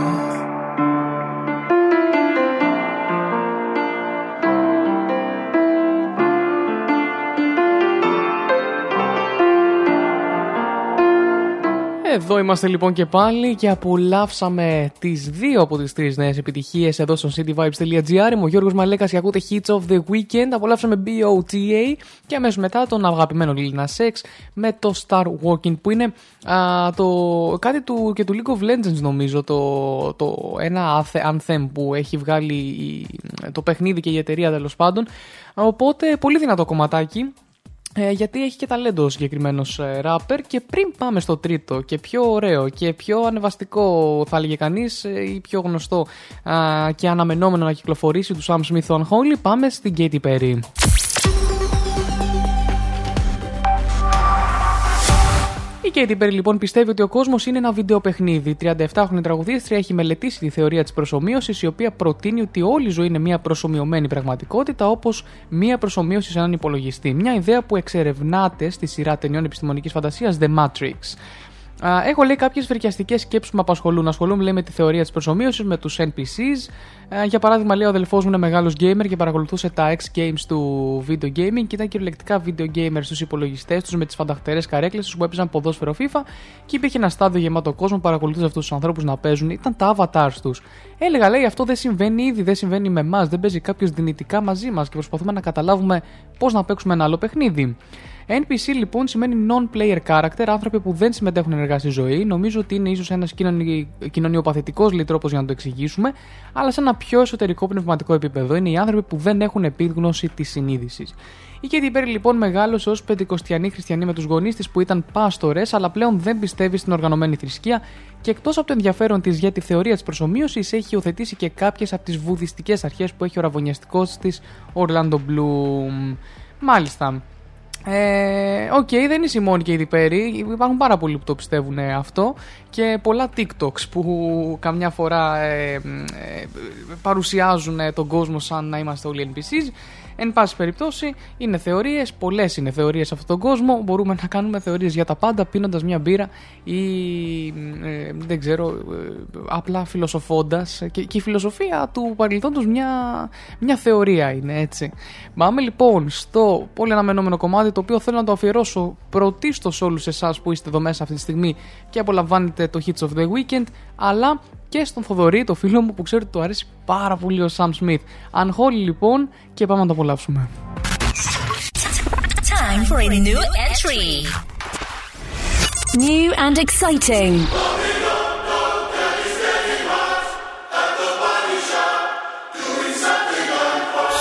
Εδώ είμαστε λοιπόν και πάλι και απολαύσαμε τις δύο από τις τρεις νέες επιτυχίες εδώ στο cityvibes.gr. Είμαι ο Γιώργος Μαλέκας και ακούτε Hits of the Weekend. Απολαύσαμε BOTA και αμέσως μετά τον αγαπημένο Lil Nas X με το Star Walking που είναι α, το, κάτι του, και του League of Legends νομίζω. Το, το ένα anthem που έχει βγάλει η- το παιχνίδι και η εταιρεία τέλος πάντων. Οπότε πολύ δυνατό κομματάκι. Ε, γιατί έχει και ταλέντο ο συγκεκριμένος ράπερ. Και πριν πάμε στο τρίτο και πιο ωραίο και πιο ανεβαστικό, θα έλεγε κανείς, ή πιο γνωστό α, και αναμενόμενο να κυκλοφορήσει του Sam Smith Unholy, πάμε στην Katy Perry. Katy Perry λοιπόν πιστεύει ότι ο κόσμος είναι ένα βιντεοπαιχνίδι. 37χρονη τραγουδίστρια έχει μελετήσει τη θεωρία της προσωμείωσης, η οποία προτείνει ότι όλη η ζωή είναι μια προσωμιωμένη πραγματικότητα, όπως μια προσωμείωση σε έναν υπολογιστή. Μια ιδέα που εξερευνάται στη σειρά ταινιών επιστημονικής φαντασίας The Matrix. Α, Έχω λέει κάποιες φρικιαστικές σκέψεις που με απασχολούν. Ασχολούμαι λέει με τη θεωρία της προσωμείωσης, με τους NPCs. Α, Για παράδειγμα, λέει ο αδελφός μου είναι μεγάλος gamer και παρακολουθούσε τα X Games του video gaming και ήταν κυριολεκτικά video gamers στους υπολογιστές τους με τις φανταχτερές καρέκλες τους που έπαιζαν ποδόσφαιρο FIFA και υπήρχε ένα στάδιο γεμάτο κόσμο που παρακολουθούσε αυτούς τους ανθρώπους να παίζουν. Ήταν τα avatars τους. Έλεγα, λέει, αυτό δεν συμβαίνει ήδη, δεν συμβαίνει με εμάς, δεν παίζει κάποιος δυνητικά μαζί μας και προσπαθούμε να καταλάβουμε πώς να παίξουμε ένα άλλο παιχνίδι. NPC λοιπόν σημαίνει non-player character, άνθρωποι που δεν συμμετέχουν ενεργά στη ζωή. Νομίζω ότι είναι ίσως ένας κοινωνιοπαθητικός λέει τρόπο για να το εξηγήσουμε, αλλά σε ένα πιο εσωτερικό πνευματικό επίπεδο. Είναι οι άνθρωποι που δεν έχουν επίγνωση της συνείδησης. Η Katy Perry λοιπόν μεγάλωσε ως πεντηκοστιανή χριστιανή με τους γονείς της που ήταν πάστορες, αλλά πλέον δεν πιστεύει στην οργανωμένη θρησκεία και εκτός από το ενδιαφέρον της για τη θεωρία της προσομοίωσης, έχει υιοθετήσει και κάποιες από τις βουδιστικές αρχές που έχει ο αρραβωνιαστικός της Orlando Bloom. Μάλιστα. Ε, Οκ, δεν είσαι η μόνη Katy Perry. Υπάρχουν πάρα πολλοί που το πιστεύουν ε, αυτό και πολλά TikToks που καμιά φορά ε, ε, παρουσιάζουν ε, τον κόσμο σαν να είμαστε όλοι NPCs. Εν πάση περιπτώσει, είναι θεωρίες, πολλές είναι θεωρίες σε αυτόν τον κόσμο. Μπορούμε να κάνουμε θεωρίες για τα πάντα πίνοντας μια μπύρα ή ε, δεν ξέρω, ε, απλά φιλοσοφώντας. Και, και η φιλοσοφία του παρελθόντος μια, μια θεωρία είναι έτσι. Πάμε λοιπόν στο πολύ αναμενόμενο κομμάτι το οποίο θέλω να το αφιερώσω πρωτίστως σε όλους εσάς που είστε εδώ μέσα αυτή τη στιγμή και απολαμβάνετε το Hits of the Weekend, αλλά και στον Θοδωρή, το φίλο μου που ξέρω ότι του αρέσει πάρα πολύ ο Sam Smith. Unholy λοιπόν και πάμε να το απολαύσουμε. Time for a new entry. New and exciting.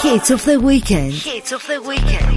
Hits of the weekend. Hits of the weekend.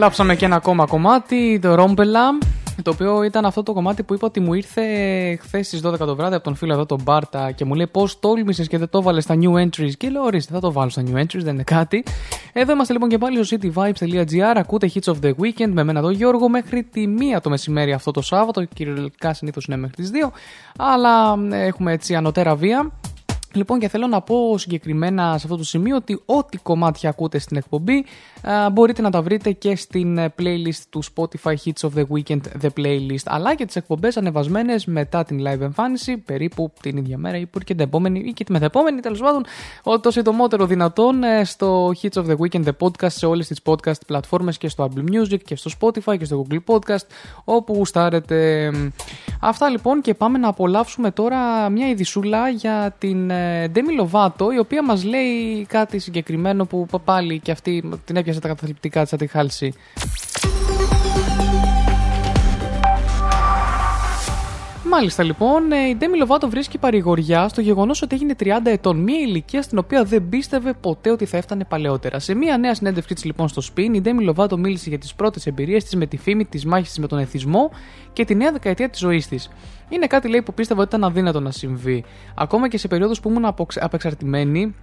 απολαύσαμε και ένα ακόμα κομμάτι, το Ρόμπελα, το οποίο ήταν αυτό το κομμάτι που είπα ότι μου ήρθε χθες στις 12 το βράδυ από τον φίλο εδώ τον Μπάρτα και μου λέει πώς τόλμησες και δεν το βάλες στα new entries; Και λέω ορίστε, θα το βάλω στα new entries, δεν είναι κάτι. Εδώ είμαστε λοιπόν και πάλι στο cityvibes.gr. Ακούτε hits of the weekend με μένα εδώ Γιώργο μέχρι τη μία το μεσημέρι αυτό το Σάββατο. Κυριολεκτικά συνήθως είναι μέχρι τις 2. Αλλά έχουμε έτσι ανωτέρα βία. Λοιπόν και θέλω να πω συγκεκριμένα σε αυτό το σημείο ότι ό,τι κομμάτια ακούτε στην εκπομπή μπορείτε να τα βρείτε και στην ε, playlist του Spotify Hits of the Weekend The Playlist αλλά και τις εκπομπές ανεβασμένες μετά την live εμφάνιση περίπου την ίδια μέρα ή και την επόμενη ή και τη μεθεπόμενη τέλος πάντων το συντομότερο δυνατόν ε, στο Hits of the Weekend The Podcast σε όλες τις podcast πλατφόρμες και στο Apple Music και στο Spotify και στο Google Podcast όπου γουστάρετε. Αυτά λοιπόν και πάμε να απολαύσουμε τώρα μια ειδισούλα για την ε, Ντέμι Λοβάτο, η οποία μας λέει κάτι συγκεκριμένο που πάλι και αυτή την έπιασε τα καταθλιπτικά της αντιχάληση. Μάλιστα λοιπόν, ε, η Ντέμι Λοβάτο βρίσκει παρηγοριά στο γεγονός ότι έγινε 30 ετών. Μια ηλικία στην οποία δεν πίστευε ποτέ ότι θα έφτανε παλαιότερα. Σε μια νέα συνέντευξή της λοιπόν στο Spin, η Ντέμι Λοβάτο μίλησε για τις πρώτες εμπειρίες της με τη φήμη τη μάχη της με τον εθισμό και τη νέα δεκαετία της ζωής της. Είναι κάτι λέει που πίστευα ότι ήταν αδύνατο να συμβεί. Ακόμα και σε περίοδους που ήμουν αποξ- απεξαρτημένη,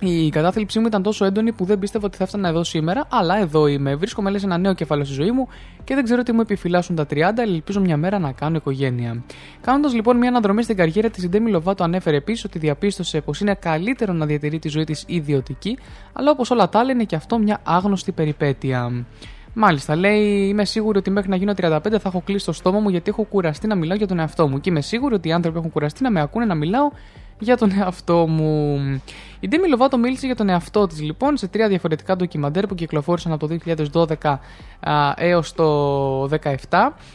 η κατάθλιψή μου ήταν τόσο έντονη που δεν πίστευα ότι θα έφτανα εδώ σήμερα, αλλά εδώ είμαι. Βρίσκομαι λες ένα νέο κεφάλαιο στη ζωή μου και δεν ξέρω τι μου επιφυλάσσουν τα 30, αλλά ελπίζω μια μέρα να κάνω οικογένεια. Κάνοντας λοιπόν μια αναδρομή στην καριέρα της, η Ντέμι Λοβάτο ανέφερε επίσης ότι διαπίστωσε πως είναι καλύτερο να διατηρεί τη ζωή της ιδιωτική, αλλά όπως όλα τα άλλα είναι και αυτό μια άγνωστη περιπέτεια. Μάλιστα, λέει: Είμαι σίγουρη ότι μέχρι να γίνω 35 θα έχω κλείσει το στόμα μου γιατί έχω κουραστεί να μιλάω για τον εαυτό μου. Και είμαι σίγουρη ότι οι άνθρωποι έχουν κουραστεί να με ακούνε να μιλάω για τον εαυτό μου. Η Ντέμι Λοβάτο μίλησε για τον εαυτό της λοιπόν σε τρία διαφορετικά ντοκιμαντέρ που κυκλοφόρησαν από το 2012 α, έως το 2017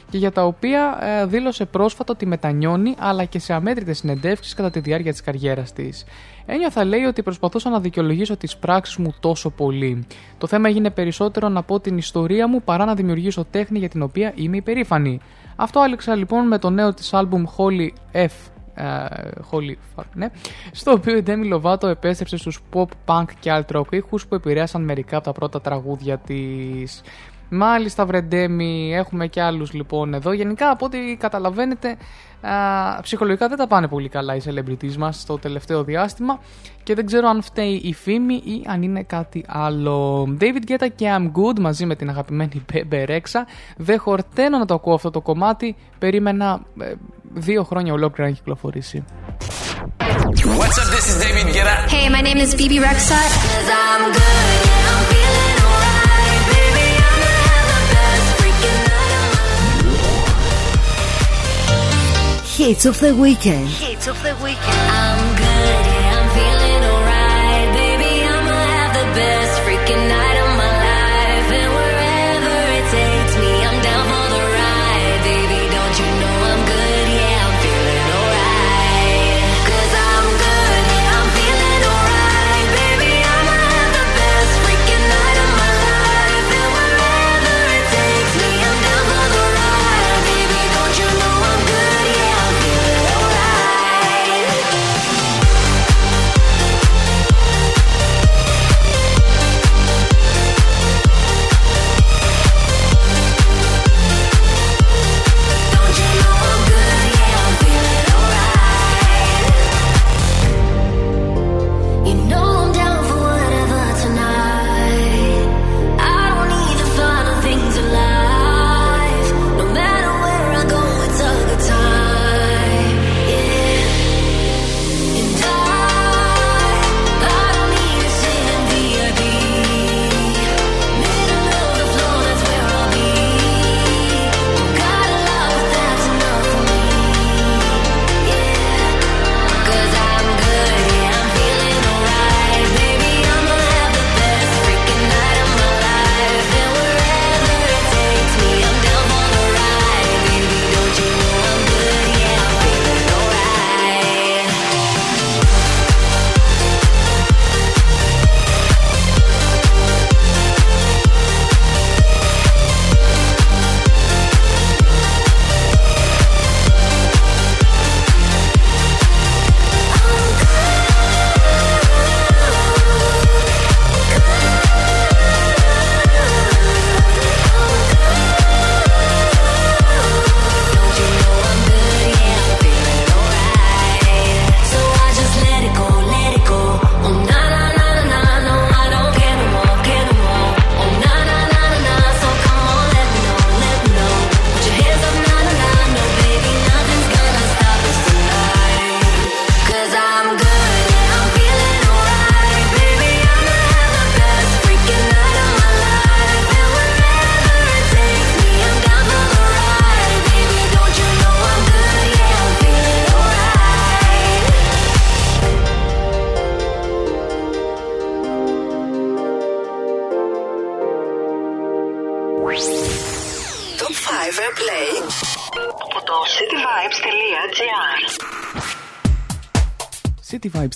και για τα οποία ε, δήλωσε πρόσφατα ότι μετανιώνει αλλά και σε αμέτρητες συνεντεύξεις κατά τη διάρκεια της καριέρας της. Ένιωθα λέει ότι προσπαθούσα να δικαιολογήσω τις πράξεις μου τόσο πολύ. Το θέμα έγινε περισσότερο να πω την ιστορία μου παρά να δημιουργήσω τέχνη για την οποία είμαι υπερήφανη. Αυτό άλεξα λοιπόν με το νέο της άλμπουμ Holy F ε, Holy fuck, ναι, στο οποίο η Demi Lovato επέστρεψε στους pop, punk και alt rock ήχους που επηρέασαν μερικά από τα πρώτα τραγούδια της. Μάλιστα βρε Demi, έχουμε και άλλους λοιπόν εδώ. Γενικά από ό,τι καταλαβαίνετε α, ψυχολογικά δεν τα πάνε πολύ καλά οι celebrities μας στο τελευταίο διάστημα και δεν ξέρω αν φταίει η φήμη ή αν είναι κάτι άλλο. David Guetta και I'm Good μαζί με την αγαπημένη Bebe Rexha. Δεν χορταίνω να το ακούω αυτό το κομμάτι. Περίμενα ε, δύο χρόνια ολόκληρα να κυκλοφορήσει. What's up? This is David Guetta. Hey, my name is Bibi Rexha. Cause I'm good, yeah, I'm feeling alright. Baby, I'ma have the best freaking night of my Hits of the weekend. Hits of the weekend. I'm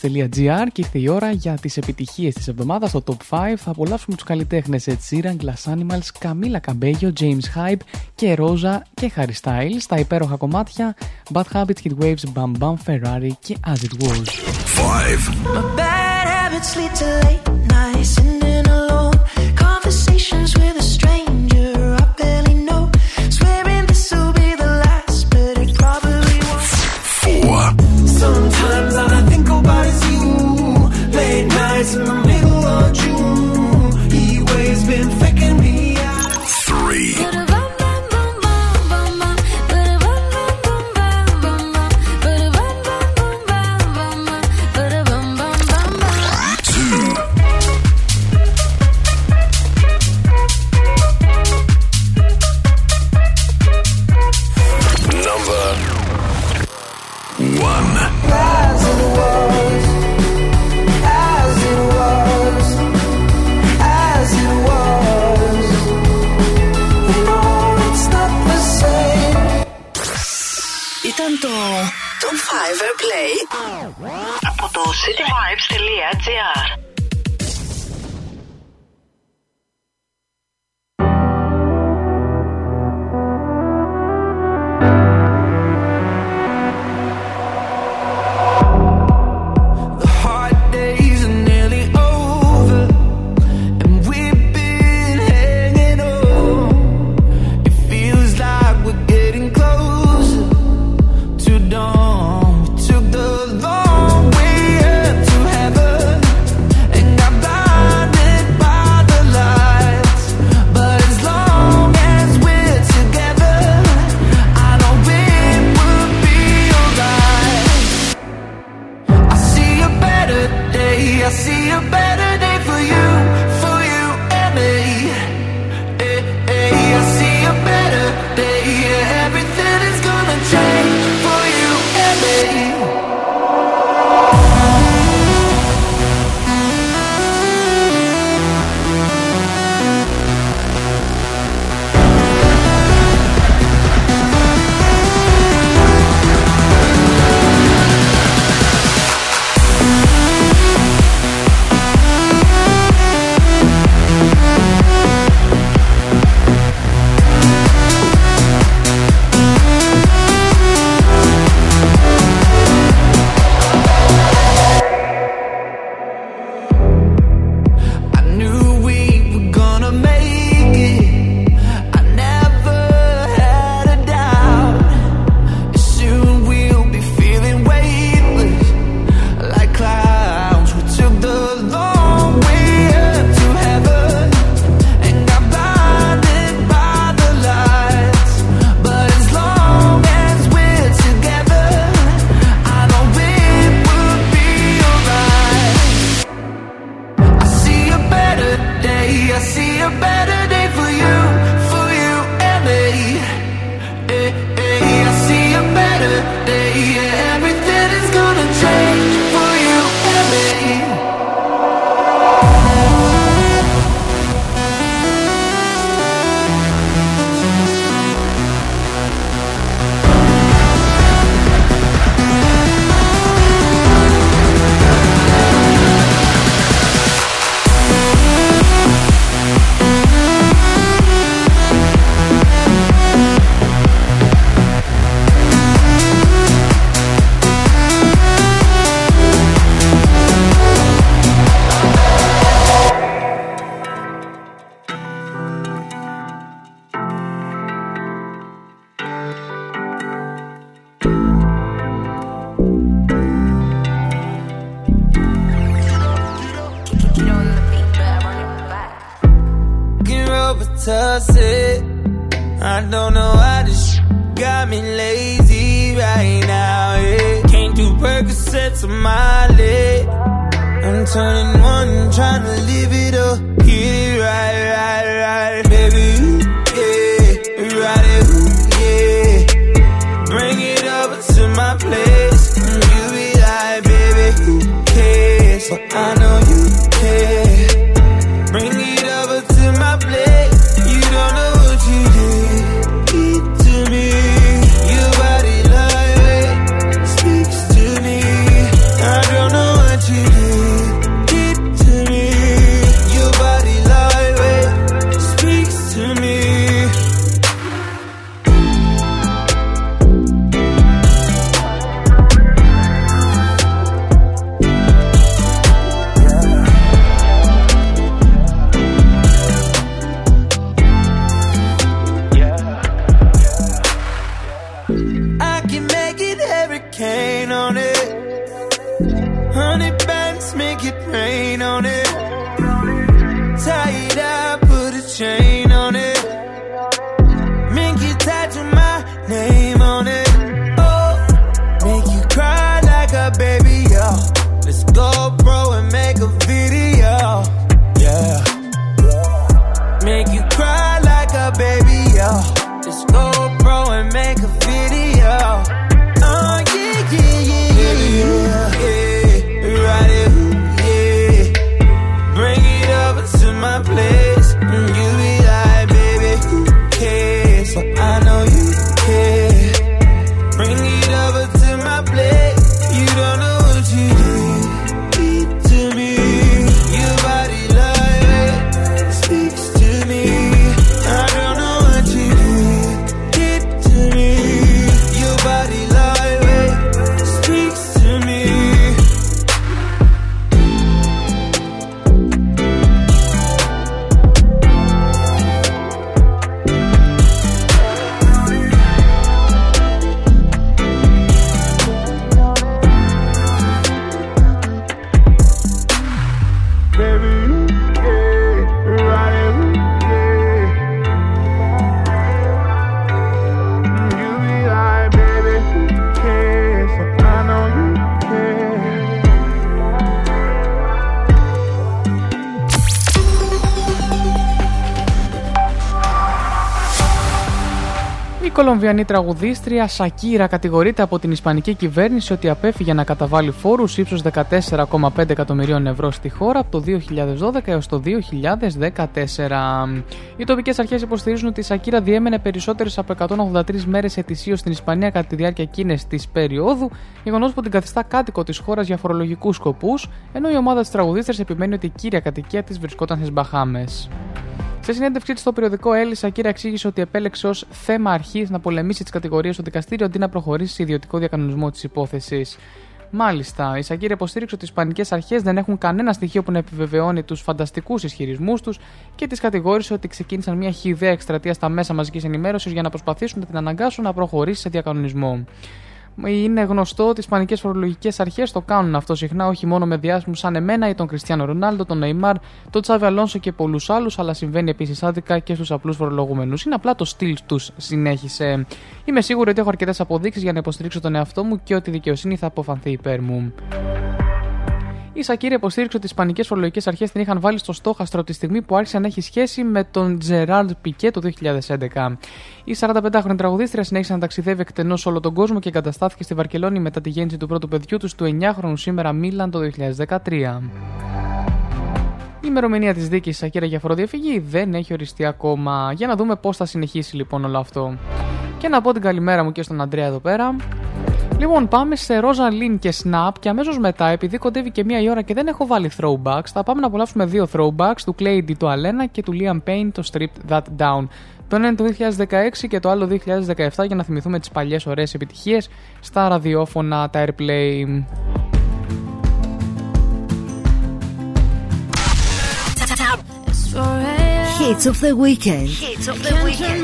podcast.gr και ήρθε η ώρα για τις επιτυχίες της εβδομάδας στο Top 5. Θα απολαύσουμε τους καλλιτέχνες Ed Sheeran, Glass Animals, Καμίλα καμπέλιο, James Hype και Rosa και Harry Styles. Τα υπέροχα κομμάτια Bad Habits, Heat Waves, Bam Bam, Ferrari και As It Was. City Κολομβιανή τραγουδίστρια Σακύρα κατηγορείται από την Ισπανική κυβέρνηση ότι απέφυγε να καταβάλει φόρους ύψους 14,5 εκατομμυρίων ευρώ στη χώρα από το 2012 έως το 2014. Οι τοπικές αρχές υποστηρίζουν ότι η Σακύρα διέμενε περισσότερες από 183 μέρες ετησίως στην Ισπανία κατά τη διάρκεια εκείνη της περίοδου, γεγονός που την καθιστά κάτοικο της χώρας για φορολογικούς σκοπούς, ενώ η ομάδα της τραγουδίστριας επιμένει ότι η κύρια κατοικία της βρισκόταν στις Μπαχάμες. Σε συνέντευξή τη στο περιοδικό Έλλη, Σακύρα εξήγησε ότι επέλεξε ως θέμα αρχής να πολεμήσει τις κατηγορίες στο δικαστήριο αντί να προχωρήσει σε ιδιωτικό διακανονισμό της υπόθεσης. Μάλιστα, η Σακύρα υποστήριξε ότι οι Ισπανικές αρχές δεν έχουν κανένα στοιχείο που να επιβεβαιώνει τους φανταστικούς ισχυρισμούς τους και τις κατηγόρησε ότι ξεκίνησαν μια χιδέα εκστρατεία στα μέσα μαζικής ενημέρωσης για να προσπαθήσουν να την αναγκάσουν να προχωρήσει σε διακανονισμό. Είναι γνωστό ότι οι Ισπανικές φορολογικές αρχές το κάνουν αυτό συχνά, όχι μόνο με διάσημους σαν εμένα ή τον Κριστιανό Ρονάλντο, τον Νεϊμάρ, τον Τσάβι Αλόνσο και πολλούς άλλους, αλλά συμβαίνει επίσης άδικα και στους απλούς φορολογούμενους. Είναι απλά το στυλ τους, συνέχισε. Είμαι σίγουρη ότι έχω αρκετές αποδείξεις για να υποστηρίξω τον εαυτό μου και ότι η δικαιοσύνη θα αποφανθεί υπέρ μου. Η Σακύρια υποστήριξε ότι οι Ισπανικές φορολογικές αρχές την είχαν βάλει στο στόχαστρο τη στιγμή που άρχισε να έχει σχέση με τον Τζεράρντ Πικέ το 2011. Η 45χρονη τραγουδίστρια συνέχισε να ταξιδεύει εκτενώς σε όλο τον κόσμο και εγκαταστάθηκε στη Βαρκελόνη μετά τη γέννηση του πρώτου παιδιού του του 9χρονου σήμερα Μίλαν το 2013. Η ημερομηνία της δίκης Σακύρα για φοροδιαφυγή δεν έχει οριστεί ακόμα. Για να δούμε πώς θα συνεχίσει λοιπόν όλο αυτό. Και να πω την καλημέρα μου και στον Αντρέα εδώ πέρα. Λοιπόν, πάμε σε Ρόζα Λίν και Snap και αμέσως μετά, επειδή κοντεύει και μία η ώρα και δεν έχω βάλει throwbacks, θα πάμε να απολαύσουμε δύο throwbacks του Clay D το Alena και του Liam Payne το Stripped That Down. Το ένα είναι το 2016 και το άλλο 2017 για να θυμηθούμε τις παλιές ωραίες επιτυχίες στα ραδιόφωνα, τα airplay. Hits of the weekend. Hits of the weekend.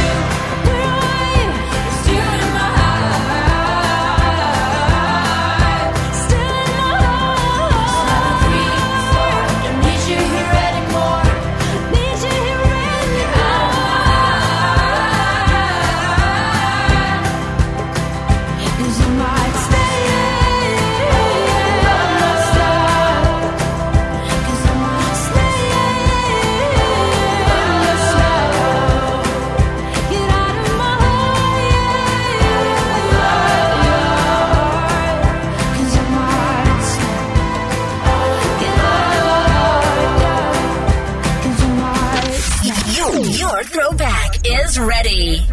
Ready.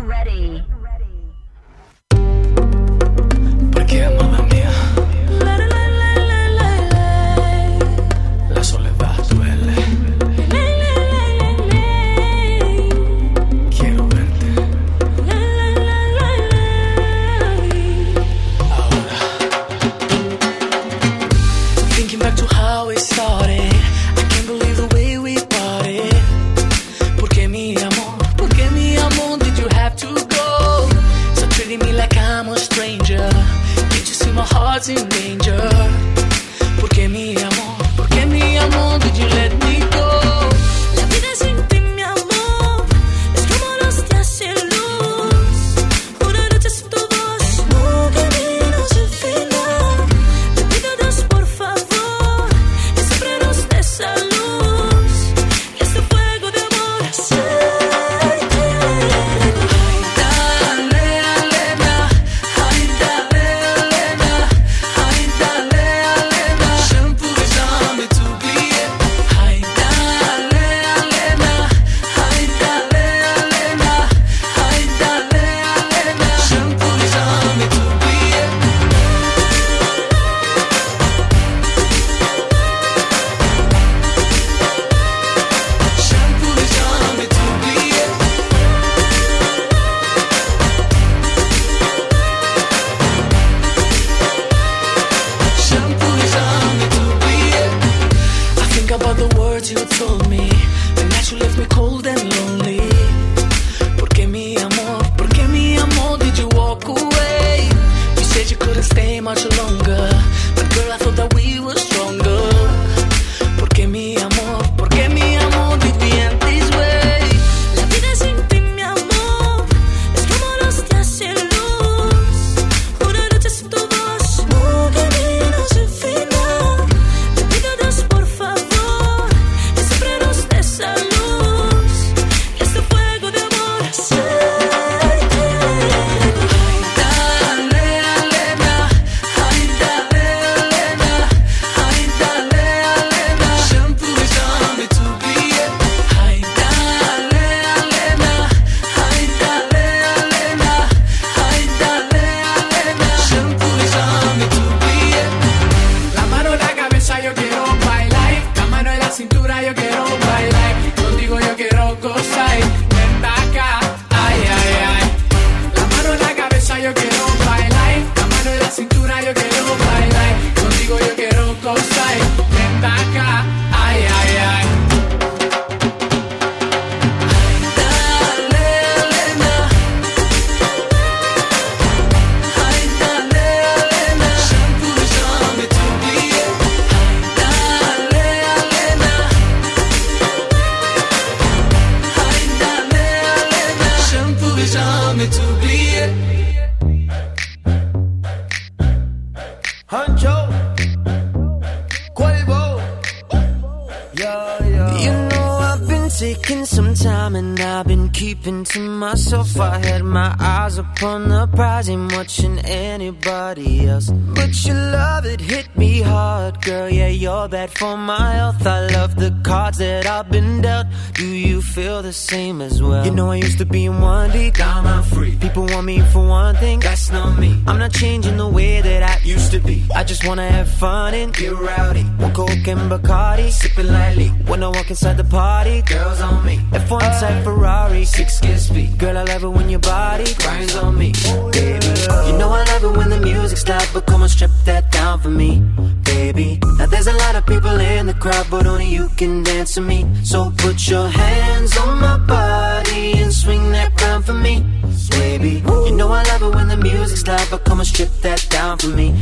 Just wanna have fun and get rowdy. One coke and Bacardi, sipping lightly. When I walk inside the party, girls on me. F1 type Ferrari, six gear speed. Girl, I love it when your body grinds on me, baby. You know I love it when the music's loud, but come on, strip that down for me, baby. Now there's a lot of people in the crowd, but only you can dance to me. So put your hands on my body and swing that round for me, baby. You know I love it when the music's loud, but come on, strip that down for me.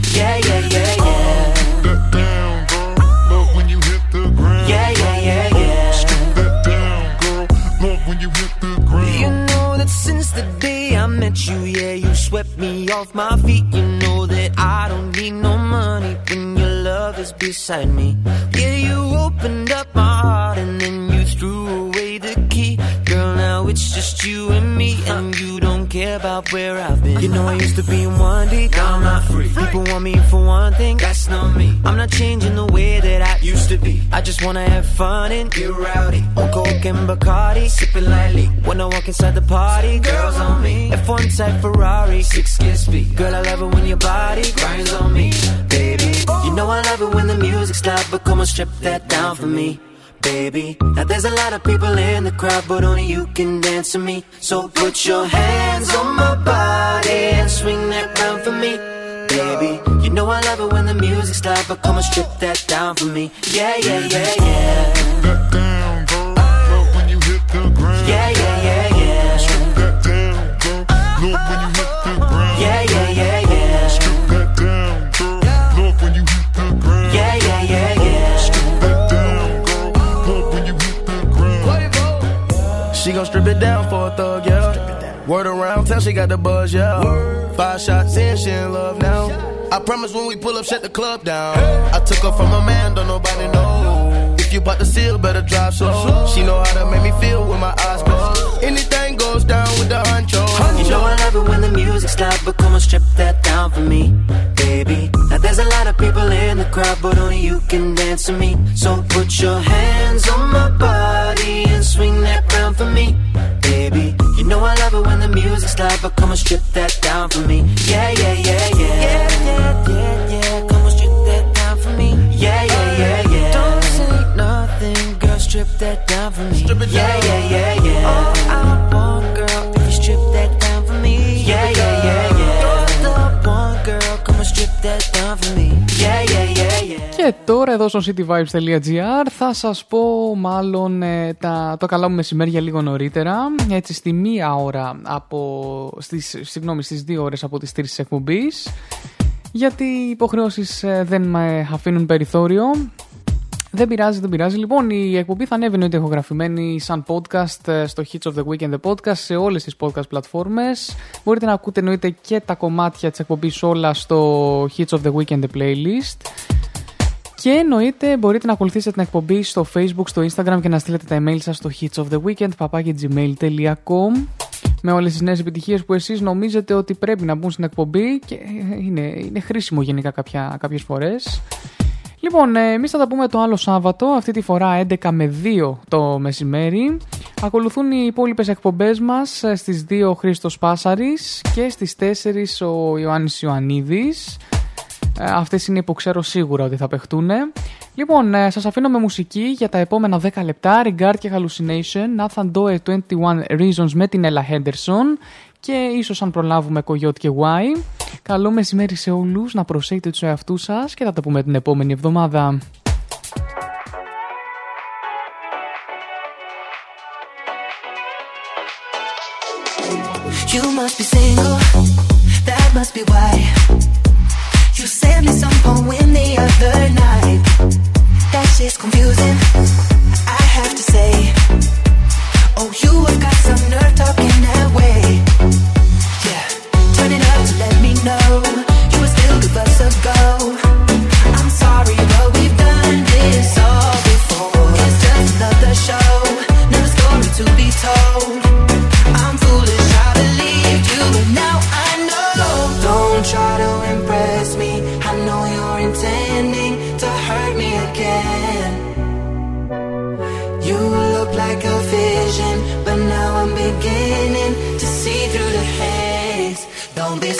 Is beside me. Yeah, you opened up my heart and then you threw away the key. Girl, now it's just you and me, and you don't care about where I've been. You know I used to be in one deep, now I'm not free. People want me for one thing, that's not me. I'm not changing the way that I used to be. I just wanna have fun and get rowdy. On coke and Bacardi, sipping lightly. When I walk inside the party, girls on me. F1 type Ferrari, six gear speed. Girl, I love it when your body grinds on me, baby. You know I love it when the music's loud, but come on, strip that down for me. Baby, now there's a lot of people in the crowd, but only you can dance to me. So put your hands on my body and swing that round for me, baby. You know I love it when the music's loud, but come on, strip that down for me. Yeah, yeah, yeah, yeah. That down, girl. Love when you hit the ground. Yeah, yeah, yeah, yeah. She got the buzz, yeah. Five shots in, she in love now. I promise when we pull up, shut the club down. I took her from a man, don't nobody know. If you bought the seal, better drive slow. She know how to make me feel with my eyes closed. Anything goes down with the honcho. You know I love it when the music's loud, but come on, strip that down for me, baby. Now there's a lot of people in the crowd, but only you can dance to me. So put your hands on my body and swing that round for me, baby. You know I love it when the music's loud, but come on, strip that down for me. Yeah, yeah, yeah, yeah. Yeah, yeah, yeah, yeah. Come on, strip that down for me. Yeah, yeah, yeah, yeah. Don't say nothing, girl. Strip that down for me. Strip it yeah, yeah, yeah, yeah. All I want, Και Και τώρα εδώ στο cityvibes.gr θα σας πω μάλλον ε, τα, το καλά μου μεσημέρια λίγο νωρίτερα. Έτσι στη μία ώρα από, στις, συγγνώμη, στις δύο ώρες από τις τρεις της εκπομπής. Γιατί οι υποχρεώσεις ε, δεν με αφήνουν περιθώριο. Δεν πειράζει, δεν πειράζει. Λοιπόν, η εκπομπή θα ανέβαινε ότι ηχογραφημένη σαν podcast ε, στο Hits of the Weekend The Podcast σε όλες τις podcast πλατφόρμες. Μπορείτε να ακούτε εννοείται και τα κομμάτια της εκπομπής όλα στο Hits of the Weekend The Playlist. Και εννοείται μπορείτε να ακολουθήσετε την εκπομπή στο Facebook, στο Instagram και να στείλετε τα email σας στο hitsoftheweekend.gmail.com με όλες τις νέες επιτυχίες που εσείς νομίζετε ότι πρέπει να μπουν στην εκπομπή και ε, είναι, είναι χρήσιμο γενικά κάποια, κάποιες φορές. Λοιπόν, εμείς θα τα πούμε το άλλο Σάββατο, αυτή τη φορά 11 με 2 το μεσημέρι. Ακολουθούν οι υπόλοιπες εκπομπές μας στις 2 ο Χρήστος Πάσαρης και στις 4 ο Ιωάννης Ιωαννίδης. Αυτές είναι που ξέρω σίγουρα ότι θα παιχτούν. Λοιπόν, ε, σας αφήνω με μουσική για τα επόμενα 10 λεπτά. Regard και Hallucination, Nathan Doe 21 Reasons με την Ella Henderson και ίσως αν προλάβουμε Coyote και Y. Καλό μεσημέρι σε όλους, να προσέχετε τους εαυτούς σας και θα τα πούμε την επόμενη εβδομάδα. You must be single, that must be why. Sent me some poem the other night. That shit's confusing, I have to say. Oh, you have got some nerve talking that way. Yeah, up to let me know you would still go. I'm sorry, but we've done this all before. It's just another show, story to be told.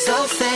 so fast.